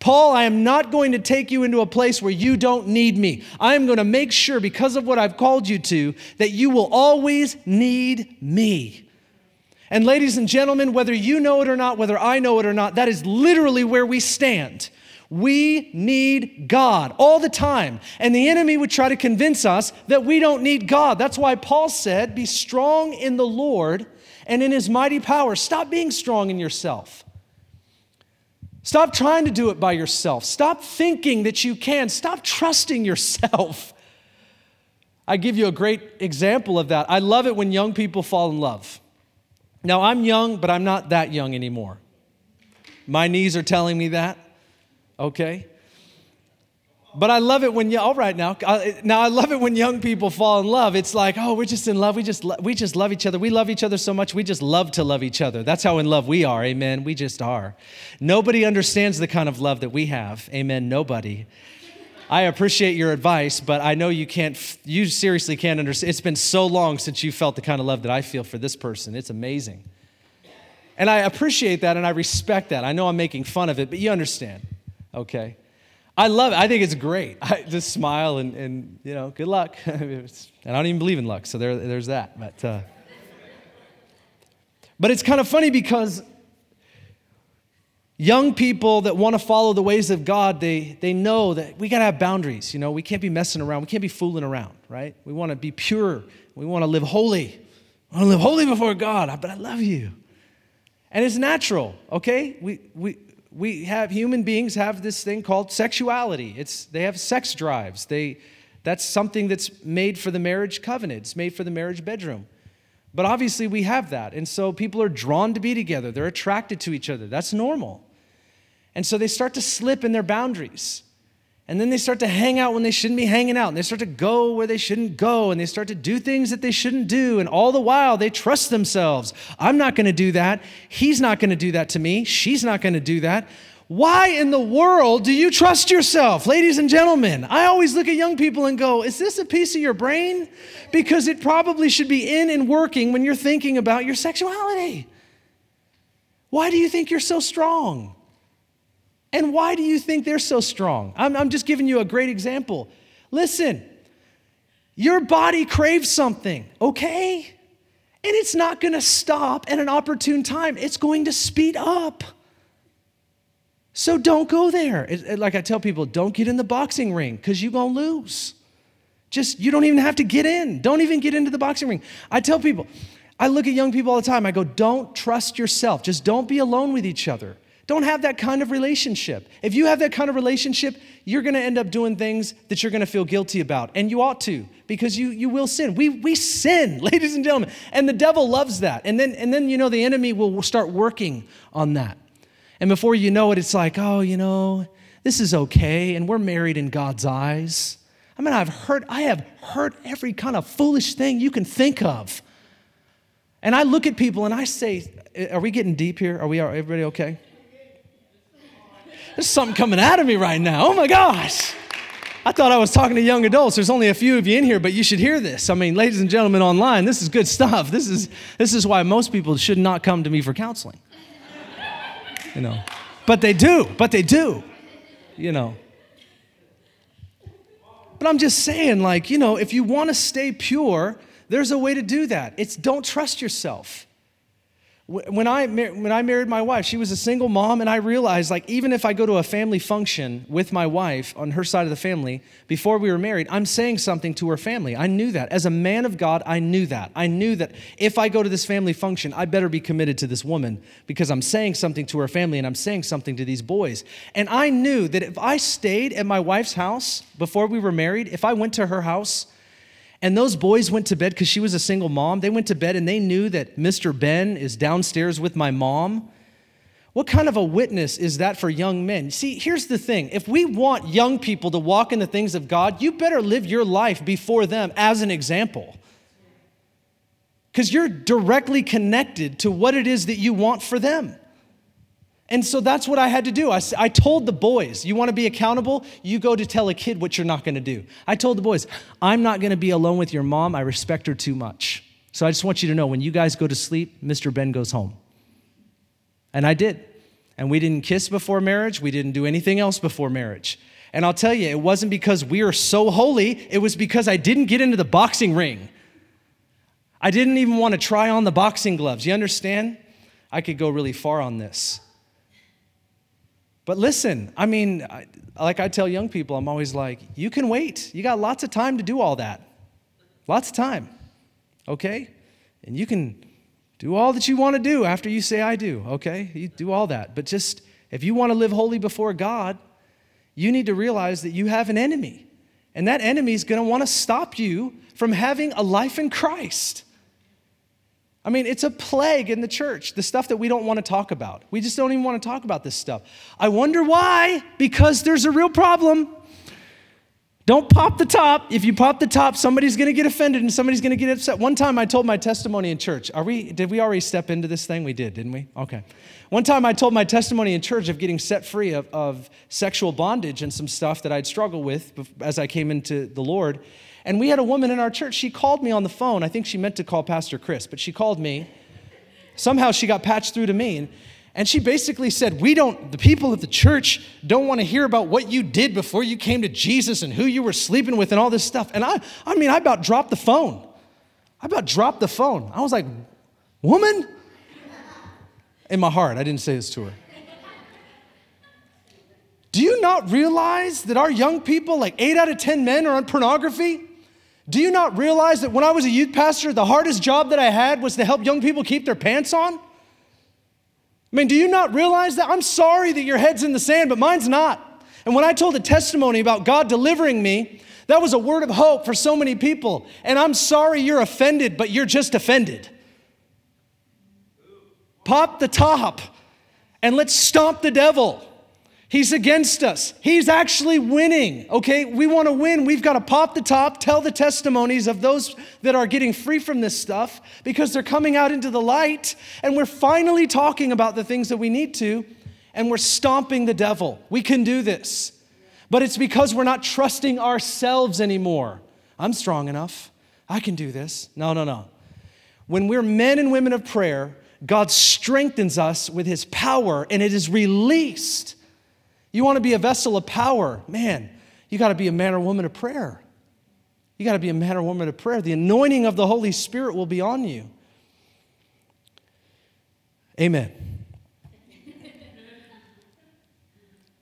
Paul, I am not going to take you into a place where you don't need me. I am going to make sure, because of what I've called you to, that you will always need me. And, ladies and gentlemen, whether you know it or not, whether I know it or not, that is literally where we stand. We need God all the time. And the enemy would try to convince us that we don't need God. That's why Paul said, Be strong in the Lord and in his mighty power. Stop being strong in yourself. Stop trying to do it by yourself. Stop thinking that you can. Stop trusting yourself. I give you a great example of that. I love it when young people fall in love. Now, I'm young, but I'm not that young anymore. My knees are telling me that, okay? But I love it when you all right now. Uh, now I love it when young people fall in love. It's like, oh, we're just in love. We just we just love each other. We love each other so much. We just love to love each other. That's how in love we are. Amen. We just are. Nobody understands the kind of love that we have. Amen. Nobody. I appreciate your advice, but I know you can't. You seriously can't understand. It's been so long since you felt the kind of love that I feel for this person. It's amazing. And I appreciate that and I respect that. I know I'm making fun of it, but you understand. Okay. I love it. I think it's great. I just smile and, and you know, good luck. and I don't even believe in luck, so there, there's that. But, uh, but it's kind of funny because young people that want to follow the ways of God, they, they know that we got to have boundaries. You know, we can't be messing around. We can't be fooling around, right? We want to be pure. We want to live holy. We want to live holy before God, but I love you. And it's natural, okay? We, we, we have human beings have this thing called sexuality. It's they have sex drives. They that's something that's made for the marriage covenant. It's made for the marriage bedroom. But obviously we have that. And so people are drawn to be together. They're attracted to each other. That's normal. And so they start to slip in their boundaries. And then they start to hang out when they shouldn't be hanging out. And they start to go where they shouldn't go. And they start to do things that they shouldn't do. And all the while, they trust themselves. I'm not going to do that. He's not going to do that to me. She's not going to do that. Why in the world do you trust yourself? Ladies and gentlemen, I always look at young people and go, is this a piece of your brain? Because it probably should be in and working when you're thinking about your sexuality. Why do you think you're so strong? And why do you think they're so strong? I'm, I'm just giving you a great example. Listen, your body craves something, okay? And it's not gonna stop at an opportune time, it's going to speed up. So don't go there. It, it, like I tell people, don't get in the boxing ring because you're gonna lose. Just, you don't even have to get in. Don't even get into the boxing ring. I tell people, I look at young people all the time, I go, don't trust yourself. Just don't be alone with each other. Don't have that kind of relationship. If you have that kind of relationship, you're going to end up doing things that you're going to feel guilty about. And you ought to, because you, you will sin. We, we sin, ladies and gentlemen. And the devil loves that. And then, and then, you know, the enemy will start working on that. And before you know it, it's like, oh, you know, this is okay. And we're married in God's eyes. I mean, I've heard, I have heard every kind of foolish thing you can think of. And I look at people and I say, are we getting deep here? Are we, are everybody okay? There's something coming out of me right now. Oh my gosh. I thought I was talking to young adults. There's only a few of you in here, but you should hear this. I mean, ladies and gentlemen online, this is good stuff. This is, this is why most people should not come to me for counseling. You know, but they do, but they do, you know. But I'm just saying, like, you know, if you want to stay pure, there's a way to do that. It's don't trust yourself. When I, when I married my wife, she was a single mom, and I realized, like, even if I go to a family function with my wife on her side of the family, before we were married, I'm saying something to her family. I knew that. As a man of God, I knew that. I knew that if I go to this family function, I better be committed to this woman because I'm saying something to her family and I'm saying something to these boys. And I knew that if I stayed at my wife's house before we were married, if I went to her house, and those boys went to bed because she was a single mom. They went to bed and they knew that Mr. Ben is downstairs with my mom. What kind of a witness is that for young men? See, here's the thing if we want young people to walk in the things of God, you better live your life before them as an example. Because you're directly connected to what it is that you want for them. And so that's what I had to do. I, I told the boys, you want to be accountable? You go to tell a kid what you're not going to do. I told the boys, I'm not going to be alone with your mom. I respect her too much. So I just want you to know when you guys go to sleep, Mr. Ben goes home. And I did. And we didn't kiss before marriage, we didn't do anything else before marriage. And I'll tell you, it wasn't because we are so holy, it was because I didn't get into the boxing ring. I didn't even want to try on the boxing gloves. You understand? I could go really far on this. But listen, I mean, like I tell young people, I'm always like, you can wait. You got lots of time to do all that. Lots of time. Okay? And you can do all that you want to do after you say, I do. Okay? You do all that. But just, if you want to live holy before God, you need to realize that you have an enemy. And that enemy is going to want to stop you from having a life in Christ. I mean, it's a plague in the church, the stuff that we don't want to talk about. We just don't even want to talk about this stuff. I wonder why? Because there's a real problem. Don't pop the top. If you pop the top, somebody's going to get offended and somebody's going to get upset. One time I told my testimony in church. Are we did we already step into this thing? We did, didn't we? Okay. One time I told my testimony in church of getting set free of, of sexual bondage and some stuff that I'd struggled with as I came into the Lord. And we had a woman in our church, she called me on the phone. I think she meant to call Pastor Chris, but she called me. Somehow she got patched through to me. And, she basically said, We don't, the people of the church don't want to hear about what you did before you came to Jesus and who you were sleeping with and all this stuff. And I, I mean, I about dropped the phone. I about dropped the phone. I was like, Woman? In my heart, I didn't say this to her. Do you not realize that our young people, like eight out of 10 men, are on pornography? Do you not realize that when I was a youth pastor, the hardest job that I had was to help young people keep their pants on? I mean, do you not realize that? I'm sorry that your head's in the sand, but mine's not. And when I told a testimony about God delivering me, that was a word of hope for so many people. And I'm sorry you're offended, but you're just offended. Pop the top and let's stomp the devil. He's against us. He's actually winning. Okay, we want to win. We've got to pop the top, tell the testimonies of those that are getting free from this stuff because they're coming out into the light. And we're finally talking about the things that we need to, and we're stomping the devil. We can do this. But it's because we're not trusting ourselves anymore. I'm strong enough. I can do this. No, no, no. When we're men and women of prayer, God strengthens us with his power, and it is released you want to be a vessel of power, man, you got to be a man or woman of prayer. You got to be a man or woman of prayer. The anointing of the Holy Spirit will be on you. Amen.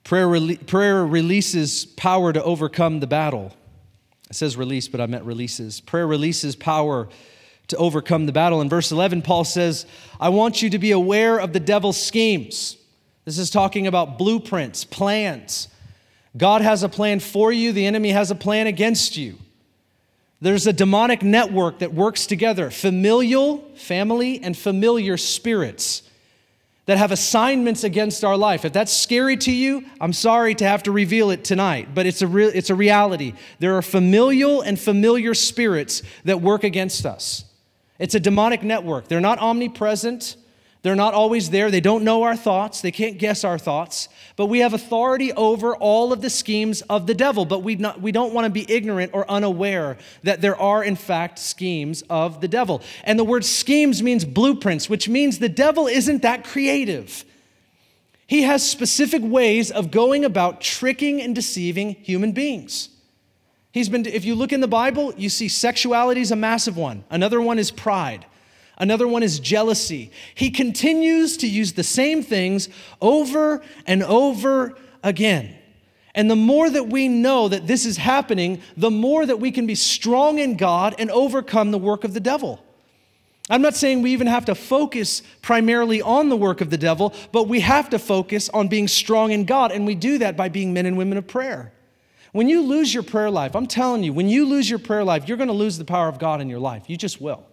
prayer, prayer releases power to overcome the battle. It says release, but I meant releases. Prayer releases power to overcome the battle. In verse 11, Paul says, I want you to be aware of the devil's schemes. This is talking about blueprints, plans. God has a plan for you, the enemy has a plan against you. There's a demonic network that works together familial, family, and familiar spirits that have assignments against our life. If that's scary to you, I'm sorry to have to reveal it tonight, but it's a, real, it's a reality. There are familial and familiar spirits that work against us. It's a demonic network. They're not omnipresent, they're not always there. They don't know our thoughts. They can't guess our thoughts. But we have authority over all of the schemes of the devil. But we, not, we don't want to be ignorant or unaware that there are, in fact, schemes of the devil. And the word schemes means blueprints, which means the devil isn't that creative. He has specific ways of going about tricking and deceiving human beings. He's been, if you look in the Bible, you see sexuality is a massive one. Another one is pride. Another one is jealousy. He continues to use the same things over and over again. And the more that we know that this is happening, the more that we can be strong in God and overcome the work of the devil. I'm not saying we even have to focus primarily on the work of the devil, but we have to focus on being strong in God, and we do that by being men and women of prayer. When you lose your prayer life, I'm telling you, when you lose your prayer life, you're going to lose the power of God in your life. You just will.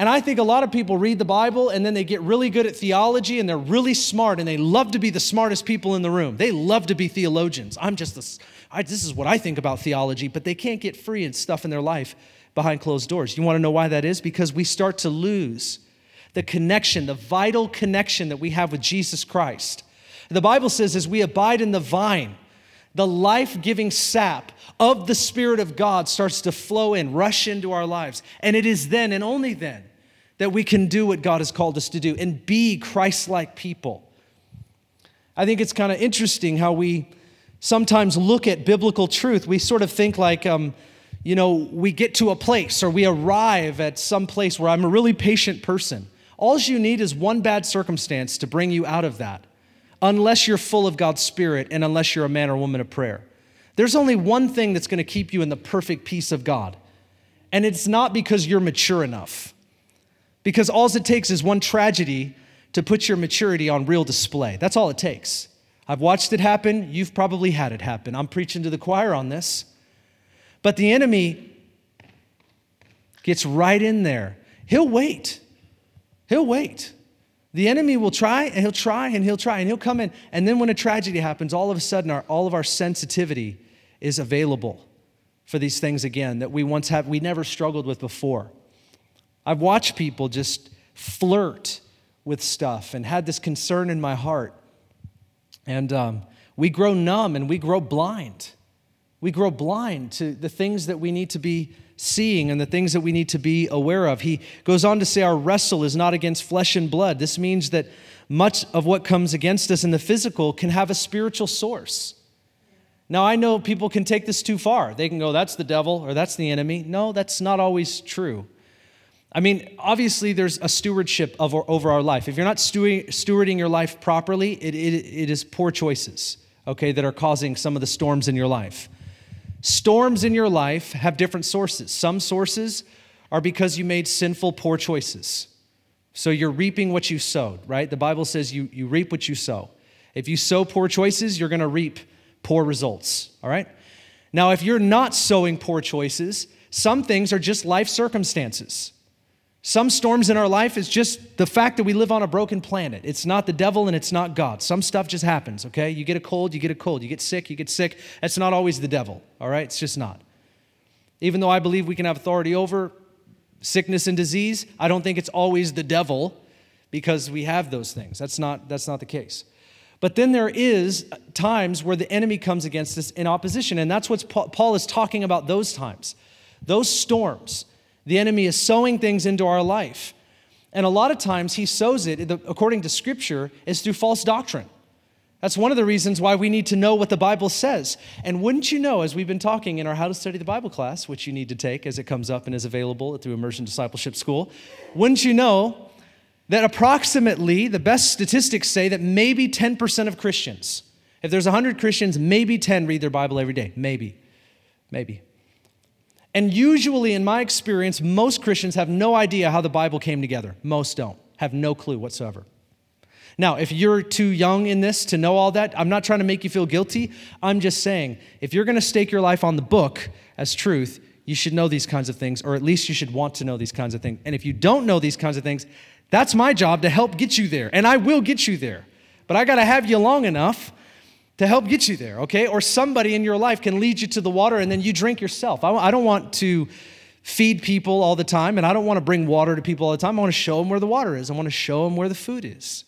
And I think a lot of people read the Bible and then they get really good at theology and they're really smart and they love to be the smartest people in the room. They love to be theologians. I'm just this, I, this is what I think about theology, but they can't get free and stuff in their life behind closed doors. You want to know why that is? Because we start to lose the connection, the vital connection that we have with Jesus Christ. The Bible says, as we abide in the vine, the life giving sap of the Spirit of God starts to flow in, rush into our lives. And it is then and only then that we can do what God has called us to do and be Christ like people. I think it's kind of interesting how we sometimes look at biblical truth. We sort of think like, um, you know, we get to a place or we arrive at some place where I'm a really patient person. All you need is one bad circumstance to bring you out of that, unless you're full of God's Spirit and unless you're a man or woman of prayer. There's only one thing that's going to keep you in the perfect peace of God, and it's not because you're mature enough. Because all it takes is one tragedy to put your maturity on real display. That's all it takes. I've watched it happen. You've probably had it happen. I'm preaching to the choir on this. But the enemy gets right in there. He'll wait. He'll wait. The enemy will try and he'll try and he'll try and he'll come in. And then when a tragedy happens, all of a sudden our, all of our sensitivity is available for these things again that we once have we never struggled with before. I've watched people just flirt with stuff and had this concern in my heart. And um, we grow numb and we grow blind. We grow blind to the things that we need to be seeing and the things that we need to be aware of. He goes on to say, Our wrestle is not against flesh and blood. This means that much of what comes against us in the physical can have a spiritual source. Now, I know people can take this too far. They can go, That's the devil or that's the enemy. No, that's not always true. I mean, obviously, there's a stewardship of, over our life. If you're not stewarding your life properly, it, it, it is poor choices, okay, that are causing some of the storms in your life. Storms in your life have different sources. Some sources are because you made sinful, poor choices. So you're reaping what you sowed, right? The Bible says you, you reap what you sow. If you sow poor choices, you're going to reap poor results, all right? Now, if you're not sowing poor choices, some things are just life circumstances. Some storms in our life is just the fact that we live on a broken planet. It's not the devil and it's not God. Some stuff just happens, okay? You get a cold, you get a cold. You get sick, you get sick. That's not always the devil, all right? It's just not. Even though I believe we can have authority over sickness and disease, I don't think it's always the devil because we have those things. That's not, that's not the case. But then there is times where the enemy comes against us in opposition, and that's what Paul is talking about those times. Those storms the enemy is sowing things into our life. And a lot of times he sows it, according to scripture, is through false doctrine. That's one of the reasons why we need to know what the Bible says. And wouldn't you know, as we've been talking in our How to Study the Bible class, which you need to take as it comes up and is available through Immersion Discipleship School, wouldn't you know that approximately, the best statistics say that maybe 10% of Christians, if there's 100 Christians, maybe 10 read their Bible every day. Maybe. Maybe. And usually, in my experience, most Christians have no idea how the Bible came together. Most don't, have no clue whatsoever. Now, if you're too young in this to know all that, I'm not trying to make you feel guilty. I'm just saying, if you're going to stake your life on the book as truth, you should know these kinds of things, or at least you should want to know these kinds of things. And if you don't know these kinds of things, that's my job to help get you there. And I will get you there. But I got to have you long enough to help get you there, okay? Or somebody in your life can lead you to the water and then you drink yourself. I, don't want to feed people all the time and I don't want to bring water to people all the time. I want to show them where the water is, I want to show them where the food is.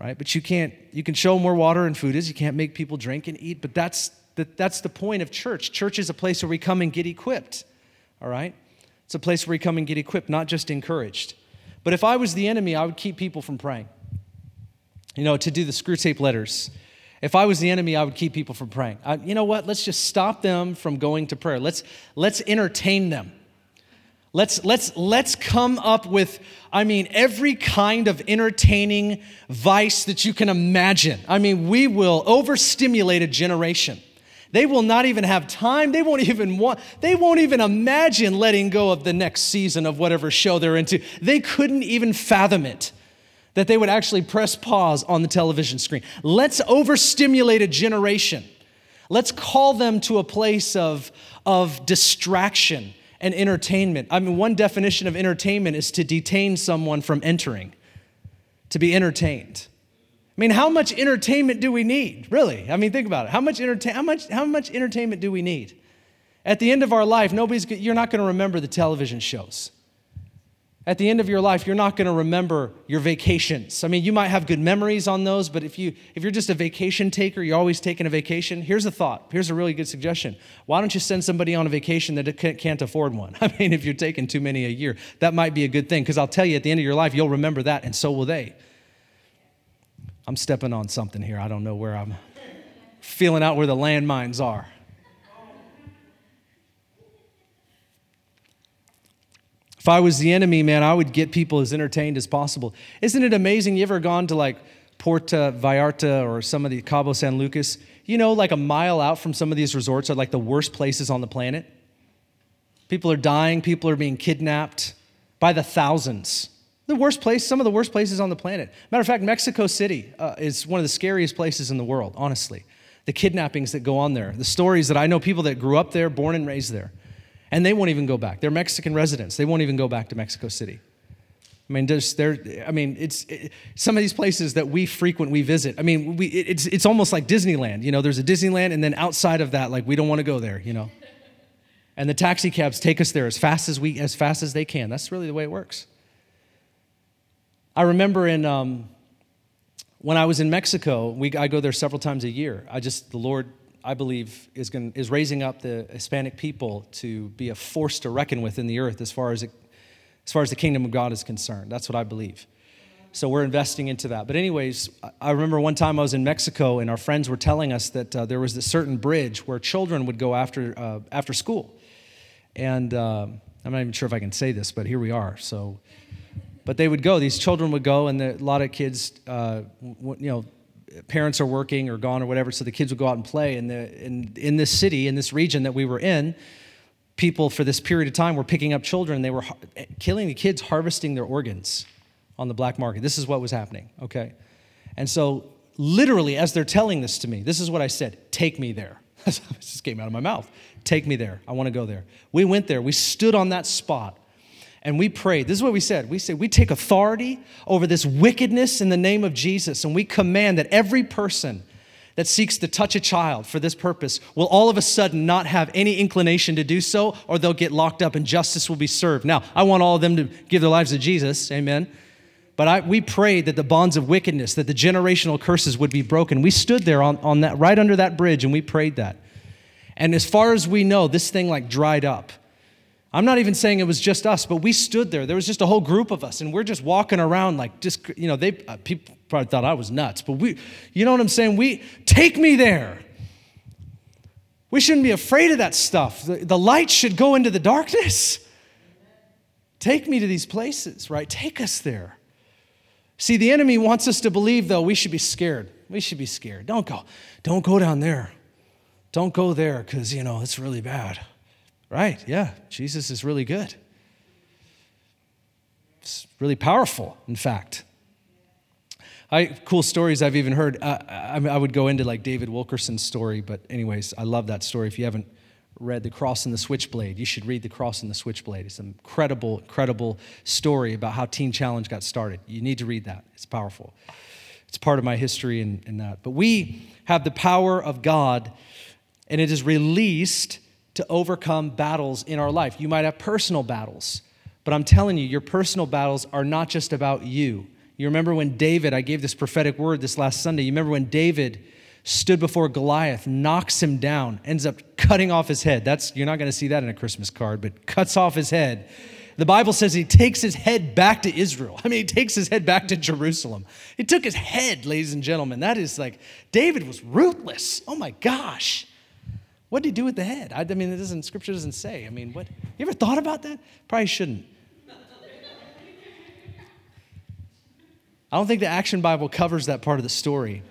Right? But you can't, you can show them where water and food is. You can't make people drink and eat, but that's the, that's the point of church. Church is a place where we come and get equipped, all right? It's a place where we come and get equipped, not just encouraged. But if I was the enemy, I would keep people from praying. You know, to do the Screwtape Letters if I was the enemy, I would keep people from praying. I, you know what? Let's just stop them from going to prayer. Let's, let's entertain them. Let's, let's, let's come up with, I mean, every kind of entertaining vice that you can imagine. I mean, we will overstimulate a generation. They will not even have time. They won't even want, they won't even imagine letting go of the next season of whatever show they're into. They couldn't even fathom it that they would actually press pause on the television screen. Let's overstimulate a generation. Let's call them to a place of, of distraction and entertainment. I mean, one definition of entertainment is to detain someone from entering, to be entertained. I mean, how much entertainment do we need? Really? I mean, think about it. How much, entertain, how much, how much entertainment do we need? At the end of our life, nobody's, you're not going to remember the television shows. At the end of your life, you're not going to remember your vacations. I mean, you might have good memories on those, but if, you, if you're just a vacation taker, you're always taking a vacation, here's a thought. Here's a really good suggestion. Why don't you send somebody on a vacation that can't afford one? I mean, if you're taking too many a year, that might be a good thing, because I'll tell you, at the end of your life, you'll remember that, and so will they. I'm stepping on something here. I don't know where I'm feeling out where the landmines are. If I was the enemy, man, I would get people as entertained as possible. Isn't it amazing? You ever gone to like Puerto Vallarta or some of the Cabo San Lucas? You know, like a mile out from some of these resorts are like the worst places on the planet. People are dying, people are being kidnapped by the thousands. The worst place, some of the worst places on the planet. Matter of fact, Mexico City uh, is one of the scariest places in the world, honestly. The kidnappings that go on there, the stories that I know people that grew up there, born and raised there and they won't even go back. They're Mexican residents. They won't even go back to Mexico City. I mean, there's, there, I mean, it's it, some of these places that we frequent, we visit. I mean, we, it, it's, it's almost like Disneyland. You know, there's a Disneyland, and then outside of that, like we don't want to go there. You know, and the taxi cabs take us there as fast as we, as fast as they can. That's really the way it works. I remember in um, when I was in Mexico, we, I go there several times a year. I just the Lord I believe, is, going, is raising up the Hispanic people to be a force to reckon with in the earth as far as, it, as far as the kingdom of God is concerned. That's what I believe. So we're investing into that. But, anyways, I remember one time I was in Mexico and our friends were telling us that uh, there was this certain bridge where children would go after, uh, after school. And uh, I'm not even sure if I can say this, but here we are. So, but they would go, these children would go, and the, a lot of kids, uh, you know, parents are working or gone or whatever, so the kids would go out and play. And in, in this city, in this region that we were in, people for this period of time were picking up children. They were killing the kids, harvesting their organs on the black market. This is what was happening, okay? And so, literally, as they're telling this to me, this is what I said take me there. this just came out of my mouth. Take me there. I want to go there. We went there. We stood on that spot and we prayed. This is what we said. We said, we take authority over this wickedness in the name of Jesus, and we command that every person that seeks to touch a child for this purpose will all of a sudden not have any inclination to do so, or they'll get locked up and justice will be served. Now, I want all of them to give their lives to Jesus. Amen. But I, we prayed that the bonds of wickedness, that the generational curses would be broken. We stood there on, on that, right under that bridge, and we prayed that. And as far as we know, this thing like dried up. I'm not even saying it was just us, but we stood there. There was just a whole group of us, and we're just walking around like just, you know, they, uh, people probably thought I was nuts, but we, you know what I'm saying? We, take me there. We shouldn't be afraid of that stuff. The, the light should go into the darkness. Take me to these places, right? Take us there. See, the enemy wants us to believe, though, we should be scared. We should be scared. Don't go. Don't go down there. Don't go there because, you know, it's really bad. Right, yeah, Jesus is really good. It's really powerful, in fact. I, cool stories I've even heard. Uh, I, I would go into like David Wilkerson's story, but, anyways, I love that story. If you haven't read The Cross and the Switchblade, you should read The Cross and the Switchblade. It's an incredible, incredible story about how Teen Challenge got started. You need to read that, it's powerful. It's part of my history in that. But we have the power of God, and it is released to overcome battles in our life. You might have personal battles, but I'm telling you, your personal battles are not just about you. You remember when David, I gave this prophetic word this last Sunday. You remember when David stood before Goliath, knocks him down, ends up cutting off his head. That's you're not going to see that in a Christmas card, but cuts off his head. The Bible says he takes his head back to Israel. I mean, he takes his head back to Jerusalem. He took his head, ladies and gentlemen. That is like David was ruthless. Oh my gosh. What did he do with the head? I, I mean, it doesn't, scripture doesn't say. I mean, what? You ever thought about that? Probably shouldn't. I don't think the Action Bible covers that part of the story.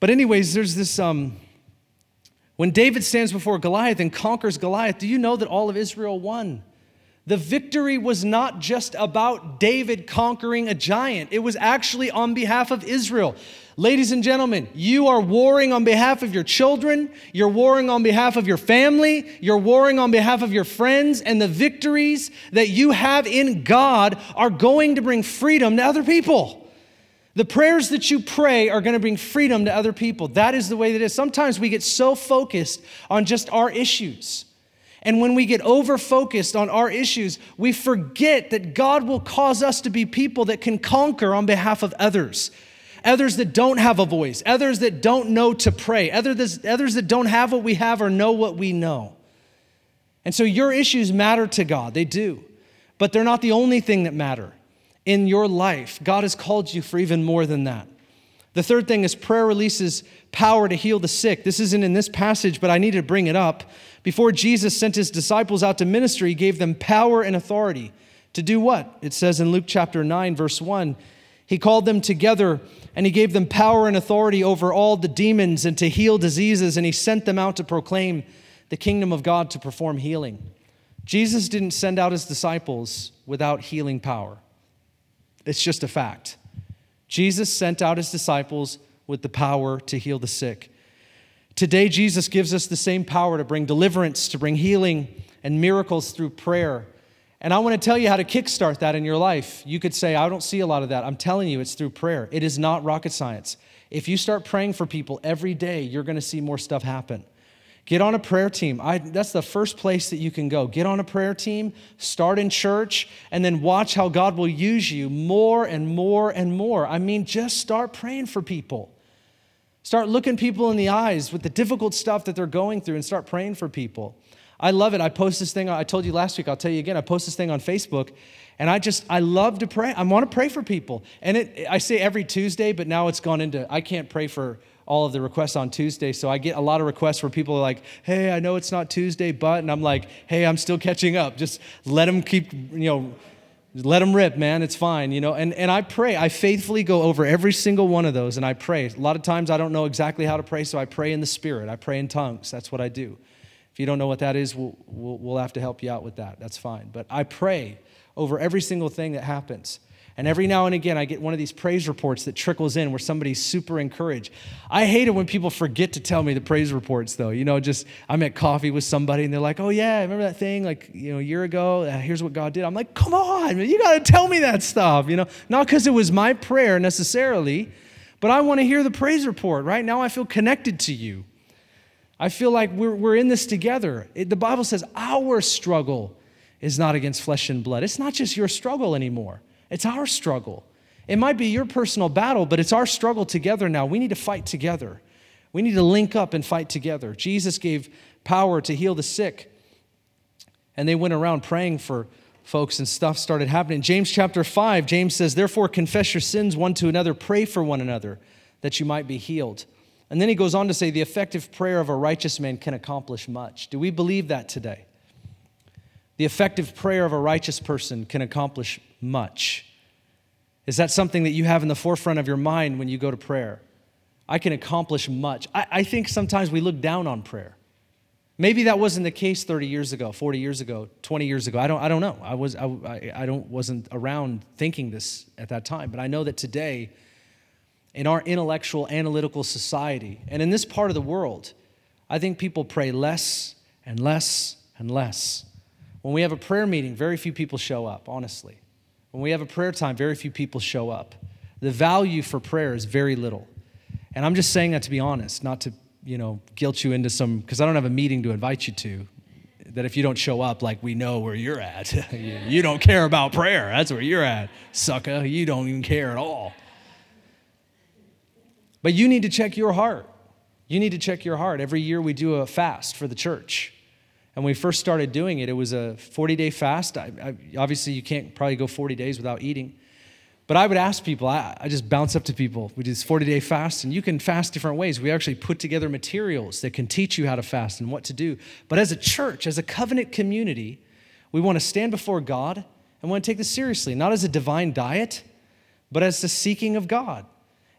But, anyways, there's this. Um, when David stands before Goliath and conquers Goliath, do you know that all of Israel won? The victory was not just about David conquering a giant, it was actually on behalf of Israel. Ladies and gentlemen, you are warring on behalf of your children, you're warring on behalf of your family, you're warring on behalf of your friends, and the victories that you have in God are going to bring freedom to other people. The prayers that you pray are going to bring freedom to other people. That is the way that it is. Sometimes we get so focused on just our issues. And when we get over focused on our issues, we forget that God will cause us to be people that can conquer on behalf of others others that don't have a voice, others that don't know to pray, others, others that don't have what we have or know what we know. And so your issues matter to God, they do, but they're not the only thing that matter in your life. God has called you for even more than that. The third thing is prayer releases power to heal the sick. This isn't in this passage, but I need to bring it up. Before Jesus sent his disciples out to ministry, he gave them power and authority to do what? It says in Luke chapter 9, verse 1 he called them together and he gave them power and authority over all the demons and to heal diseases, and he sent them out to proclaim the kingdom of God to perform healing. Jesus didn't send out his disciples without healing power. It's just a fact. Jesus sent out his disciples with the power to heal the sick. Today, Jesus gives us the same power to bring deliverance, to bring healing and miracles through prayer and I want to tell you how to kickstart that in your life. You could say, I don't see a lot of that. I'm telling you, it's through prayer. It is not rocket science. If you start praying for people every day, you're going to see more stuff happen. Get on a prayer team. I, that's the first place that you can go. Get on a prayer team, start in church, and then watch how God will use you more and more and more. I mean, just start praying for people. Start looking people in the eyes with the difficult stuff that they're going through and start praying for people. I love it. I post this thing, I told you last week, I'll tell you again. I post this thing on Facebook, and I just, I love to pray. I want to pray for people. And it, I say every Tuesday, but now it's gone into, I can't pray for all of the requests on Tuesday. So I get a lot of requests where people are like, hey, I know it's not Tuesday, but, and I'm like, hey, I'm still catching up. Just let them keep, you know, let them rip, man. It's fine, you know. And, and I pray. I faithfully go over every single one of those and I pray. A lot of times I don't know exactly how to pray, so I pray in the Spirit. I pray in tongues. That's what I do. If you don't know what that is, we'll, we'll, we'll have to help you out with that. That's fine. But I pray over every single thing that happens. And every now and again, I get one of these praise reports that trickles in where somebody's super encouraged. I hate it when people forget to tell me the praise reports, though. You know, just I'm at coffee with somebody and they're like, oh, yeah, remember that thing like, you know, a year ago? Uh, here's what God did. I'm like, come on, man, you got to tell me that stuff, you know? Not because it was my prayer necessarily, but I want to hear the praise report. Right now, I feel connected to you. I feel like we're, we're in this together. It, the Bible says our struggle is not against flesh and blood. It's not just your struggle anymore, it's our struggle. It might be your personal battle, but it's our struggle together now. We need to fight together. We need to link up and fight together. Jesus gave power to heal the sick, and they went around praying for folks, and stuff started happening. James chapter 5, James says, Therefore, confess your sins one to another, pray for one another, that you might be healed. And then he goes on to say, the effective prayer of a righteous man can accomplish much. Do we believe that today? The effective prayer of a righteous person can accomplish much. Is that something that you have in the forefront of your mind when you go to prayer? I can accomplish much. I, I think sometimes we look down on prayer. Maybe that wasn't the case 30 years ago, 40 years ago, 20 years ago. I don't, I don't know. I, was, I, I don't, wasn't around thinking this at that time. But I know that today, in our intellectual, analytical society. And in this part of the world, I think people pray less and less and less. When we have a prayer meeting, very few people show up, honestly. When we have a prayer time, very few people show up. The value for prayer is very little. And I'm just saying that to be honest, not to, you know, guilt you into some, because I don't have a meeting to invite you to. That if you don't show up, like we know where you're at. you don't care about prayer. That's where you're at, sucker. You don't even care at all. But you need to check your heart. You need to check your heart. Every year we do a fast for the church. And when we first started doing it, it was a 40 day fast. I, I, obviously, you can't probably go 40 days without eating. But I would ask people, I, I just bounce up to people. We do this 40 day fast, and you can fast different ways. We actually put together materials that can teach you how to fast and what to do. But as a church, as a covenant community, we want to stand before God and want to take this seriously, not as a divine diet, but as the seeking of God.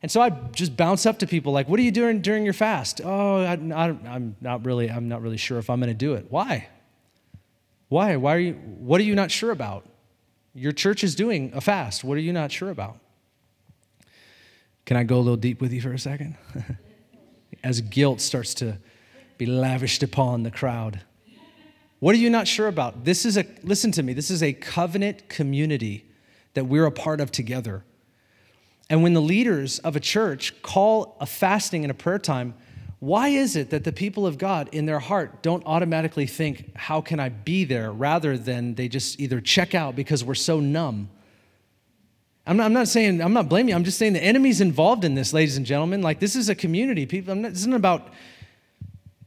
And so I just bounce up to people like, "What are you doing during your fast?" Oh, I, am not really. I'm not really sure if I'm going to do it. Why? Why? Why are you? What are you not sure about? Your church is doing a fast. What are you not sure about? Can I go a little deep with you for a second? As guilt starts to be lavished upon the crowd. What are you not sure about? This is a, listen to me, this is a covenant community that we're a part of together. And when the leaders of a church call a fasting and a prayer time, why is it that the people of God in their heart don't automatically think, How can I be there? rather than they just either check out because we're so numb? I'm not, I'm not saying, I'm not blaming you. I'm just saying the enemy's involved in this, ladies and gentlemen. Like, this is a community. People, not, this isn't about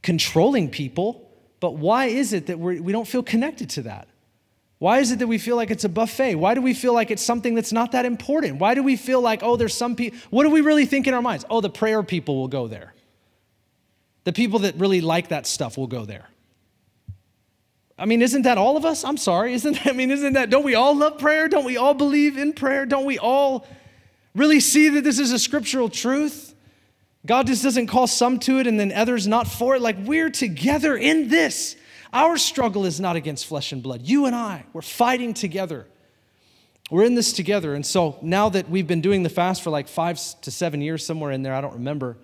controlling people, but why is it that we're, we don't feel connected to that? Why is it that we feel like it's a buffet? Why do we feel like it's something that's not that important? Why do we feel like, oh, there's some people, what do we really think in our minds? Oh, the prayer people will go there. The people that really like that stuff will go there. I mean, isn't that all of us? I'm sorry. Isn't that, I mean, isn't that, don't we all love prayer? Don't we all believe in prayer? Don't we all really see that this is a scriptural truth? God just doesn't call some to it and then others not for it. Like we're together in this. Our struggle is not against flesh and blood. You and I, we're fighting together. We're in this together. And so now that we've been doing the fast for like five to seven years, somewhere in there, I don't remember.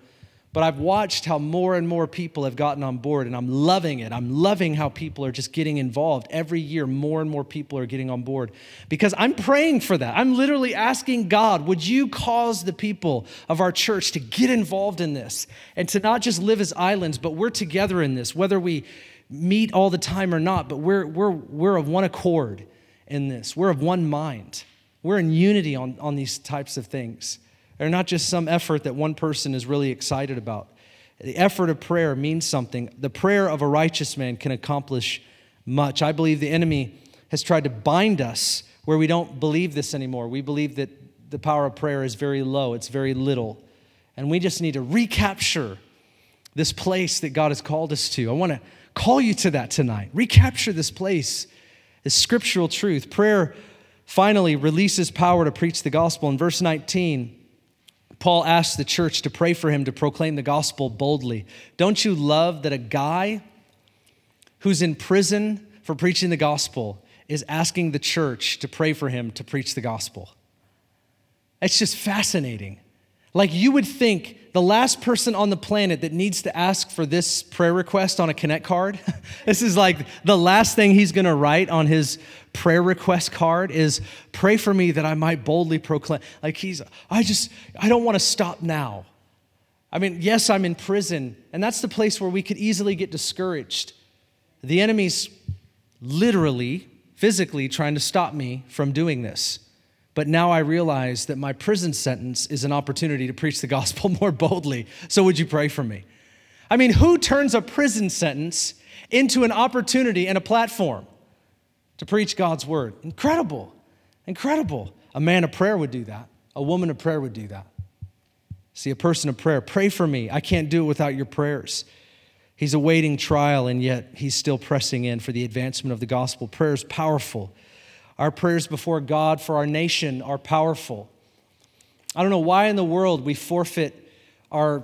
But I've watched how more and more people have gotten on board, and I'm loving it. I'm loving how people are just getting involved. Every year, more and more people are getting on board because I'm praying for that. I'm literally asking God, would you cause the people of our church to get involved in this and to not just live as islands, but we're together in this, whether we meet all the time or not, but we're, we're, we're of one accord in this. We're of one mind. We're in unity on, on these types of things. They're not just some effort that one person is really excited about. The effort of prayer means something. The prayer of a righteous man can accomplish much. I believe the enemy has tried to bind us where we don't believe this anymore. We believe that the power of prayer is very low, it's very little. And we just need to recapture this place that God has called us to. I want to call you to that tonight. Recapture this place, this scriptural truth. Prayer finally releases power to preach the gospel. In verse 19, Paul asks the church to pray for him to proclaim the gospel boldly. Don't you love that a guy who's in prison for preaching the gospel is asking the church to pray for him to preach the gospel? It's just fascinating. Like you would think the last person on the planet that needs to ask for this prayer request on a Connect card, this is like the last thing he's to write on his prayer request card is pray for me that I might boldly proclaim. Like he's, I just, I don't want to stop now. I mean, yes, I'm in prison, and that's the place where we could easily get discouraged. The enemy's literally, physically trying to stop me from doing this. But now I realize that my prison sentence is an opportunity to preach the gospel more boldly. So would you pray for me? I mean, who turns a prison sentence into an opportunity and a platform to preach God's word? Incredible. Incredible. A man of prayer would do that. A woman of prayer would do that. See, a person of prayer, pray for me. I can't do it without your prayers. He's awaiting trial, and yet he's still pressing in for the advancement of the gospel. Prayer is powerful. Our prayers before God for our nation are powerful. I don't know why in the world we forfeit our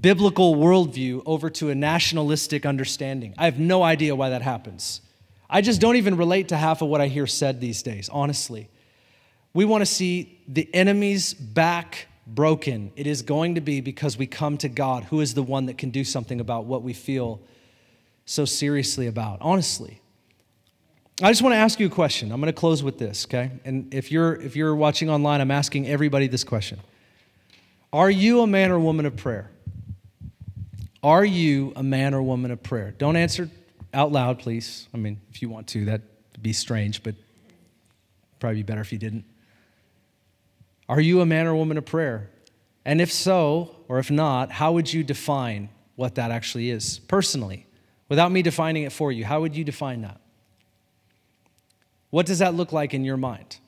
biblical worldview over to a nationalistic understanding. I have no idea why that happens. I just don't even relate to half of what I hear said these days, honestly. We want to see the enemy's back broken. It is going to be because we come to God, who is the one that can do something about what we feel so seriously about, honestly. I just want to ask you a question. I'm going to close with this, okay? And if you're if you're watching online, I'm asking everybody this question. Are you a man or woman of prayer? Are you a man or woman of prayer? Don't answer out loud, please. I mean, if you want to, that'd be strange, but probably be better if you didn't. Are you a man or woman of prayer? And if so, or if not, how would you define what that actually is personally? Without me defining it for you, how would you define that? What does that look like in your mind?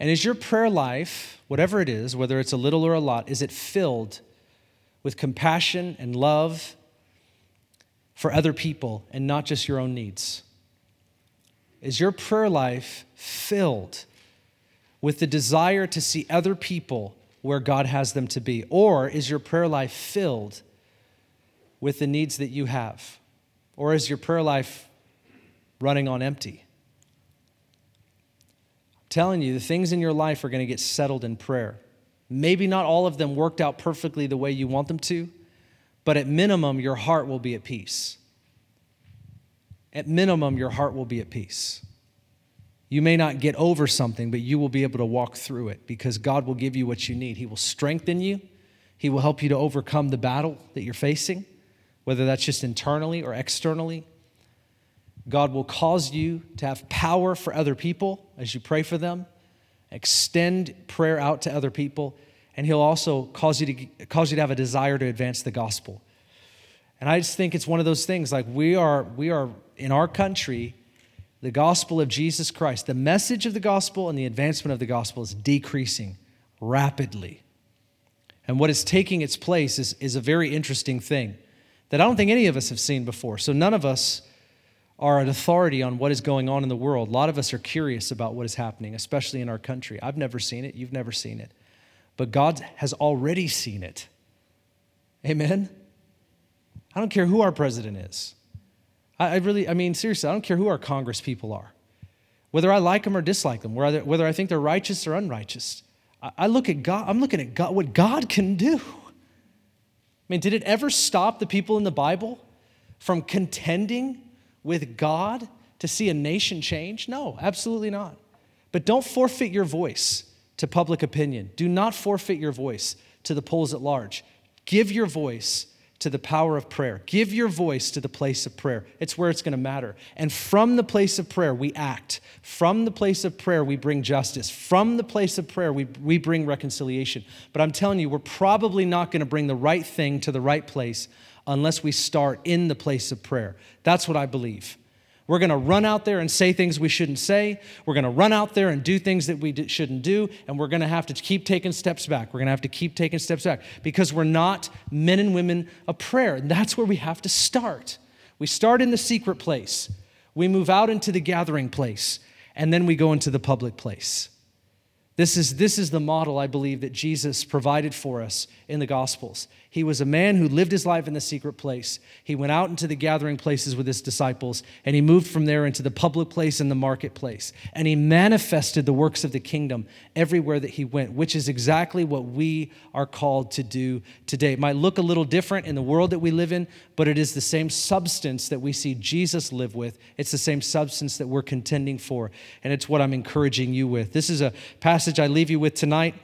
And is your prayer life, whatever it is, whether it's a little or a lot, is it filled with compassion and love for other people and not just your own needs? Is your prayer life filled with the desire to see other people where God has them to be? Or is your prayer life filled with the needs that you have? Or is your prayer life running on empty? Telling you, the things in your life are going to get settled in prayer. Maybe not all of them worked out perfectly the way you want them to, but at minimum, your heart will be at peace. At minimum, your heart will be at peace. You may not get over something, but you will be able to walk through it because God will give you what you need. He will strengthen you, He will help you to overcome the battle that you're facing, whether that's just internally or externally. God will cause you to have power for other people as you pray for them, extend prayer out to other people, and He'll also cause you to, cause you to have a desire to advance the gospel. And I just think it's one of those things like we are, we are in our country, the gospel of Jesus Christ, the message of the gospel and the advancement of the gospel is decreasing rapidly. And what is taking its place is, is a very interesting thing that I don't think any of us have seen before. So none of us are an authority on what is going on in the world. A lot of us are curious about what is happening, especially in our country. I've never seen it, you've never seen it. But God has already seen it. Amen? I don't care who our president is. I, I really, I mean, seriously, I don't care who our Congress people are, whether I like them or dislike them, whether, whether I think they're righteous or unrighteous. I, I look at God, I'm looking at God, what God can do. I mean, did it ever stop the people in the Bible from contending with God to see a nation change? No, absolutely not. But don't forfeit your voice to public opinion. Do not forfeit your voice to the polls at large. Give your voice to the power of prayer. Give your voice to the place of prayer. It's where it's going to matter. And from the place of prayer, we act. From the place of prayer, we bring justice. From the place of prayer, we, we bring reconciliation. But I'm telling you, we're probably not going to bring the right thing to the right place unless we start in the place of prayer. That's what I believe. We're going to run out there and say things we shouldn't say. We're going to run out there and do things that we shouldn't do. And we're going to have to keep taking steps back. We're going to have to keep taking steps back because we're not men and women of prayer. And that's where we have to start. We start in the secret place, we move out into the gathering place, and then we go into the public place. This is, this is the model I believe that Jesus provided for us in the Gospels. He was a man who lived his life in the secret place. He went out into the gathering places with his disciples, and he moved from there into the public place and the marketplace. And he manifested the works of the kingdom everywhere that he went, which is exactly what we are called to do today. It might look a little different in the world that we live in, but it is the same substance that we see Jesus live with. It's the same substance that we're contending for, and it's what I'm encouraging you with. This is a passage I leave you with tonight.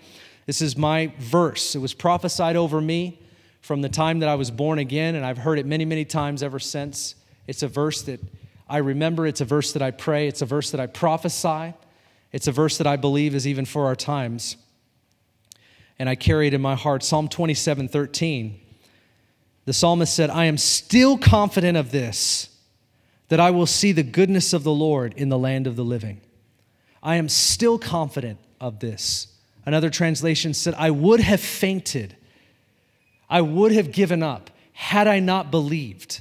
This is my verse. It was prophesied over me from the time that I was born again, and I've heard it many, many times ever since. It's a verse that I remember, it's a verse that I pray, it's a verse that I prophesy, it's a verse that I believe is even for our times. And I carry it in my heart. Psalm 27 13. The psalmist said, I am still confident of this, that I will see the goodness of the Lord in the land of the living. I am still confident of this. Another translation said, I would have fainted I would have given up had I not believed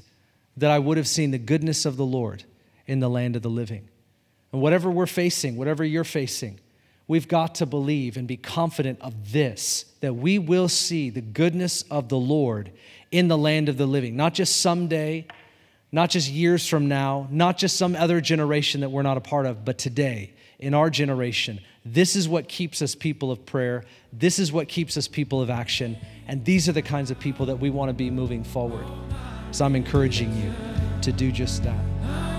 that I would have seen the goodness of the Lord in the land of the living. And whatever we're facing, whatever you're facing, we've got to believe and be confident of this that we will see the goodness of the Lord in the land of the living, not just someday, not just years from now, not just some other generation that we're not a part of, but today, in our generation. This is what keeps us people of prayer. This is what keeps us people of action. And these are the kinds of people that we want to be moving forward. So I'm encouraging you to do just that.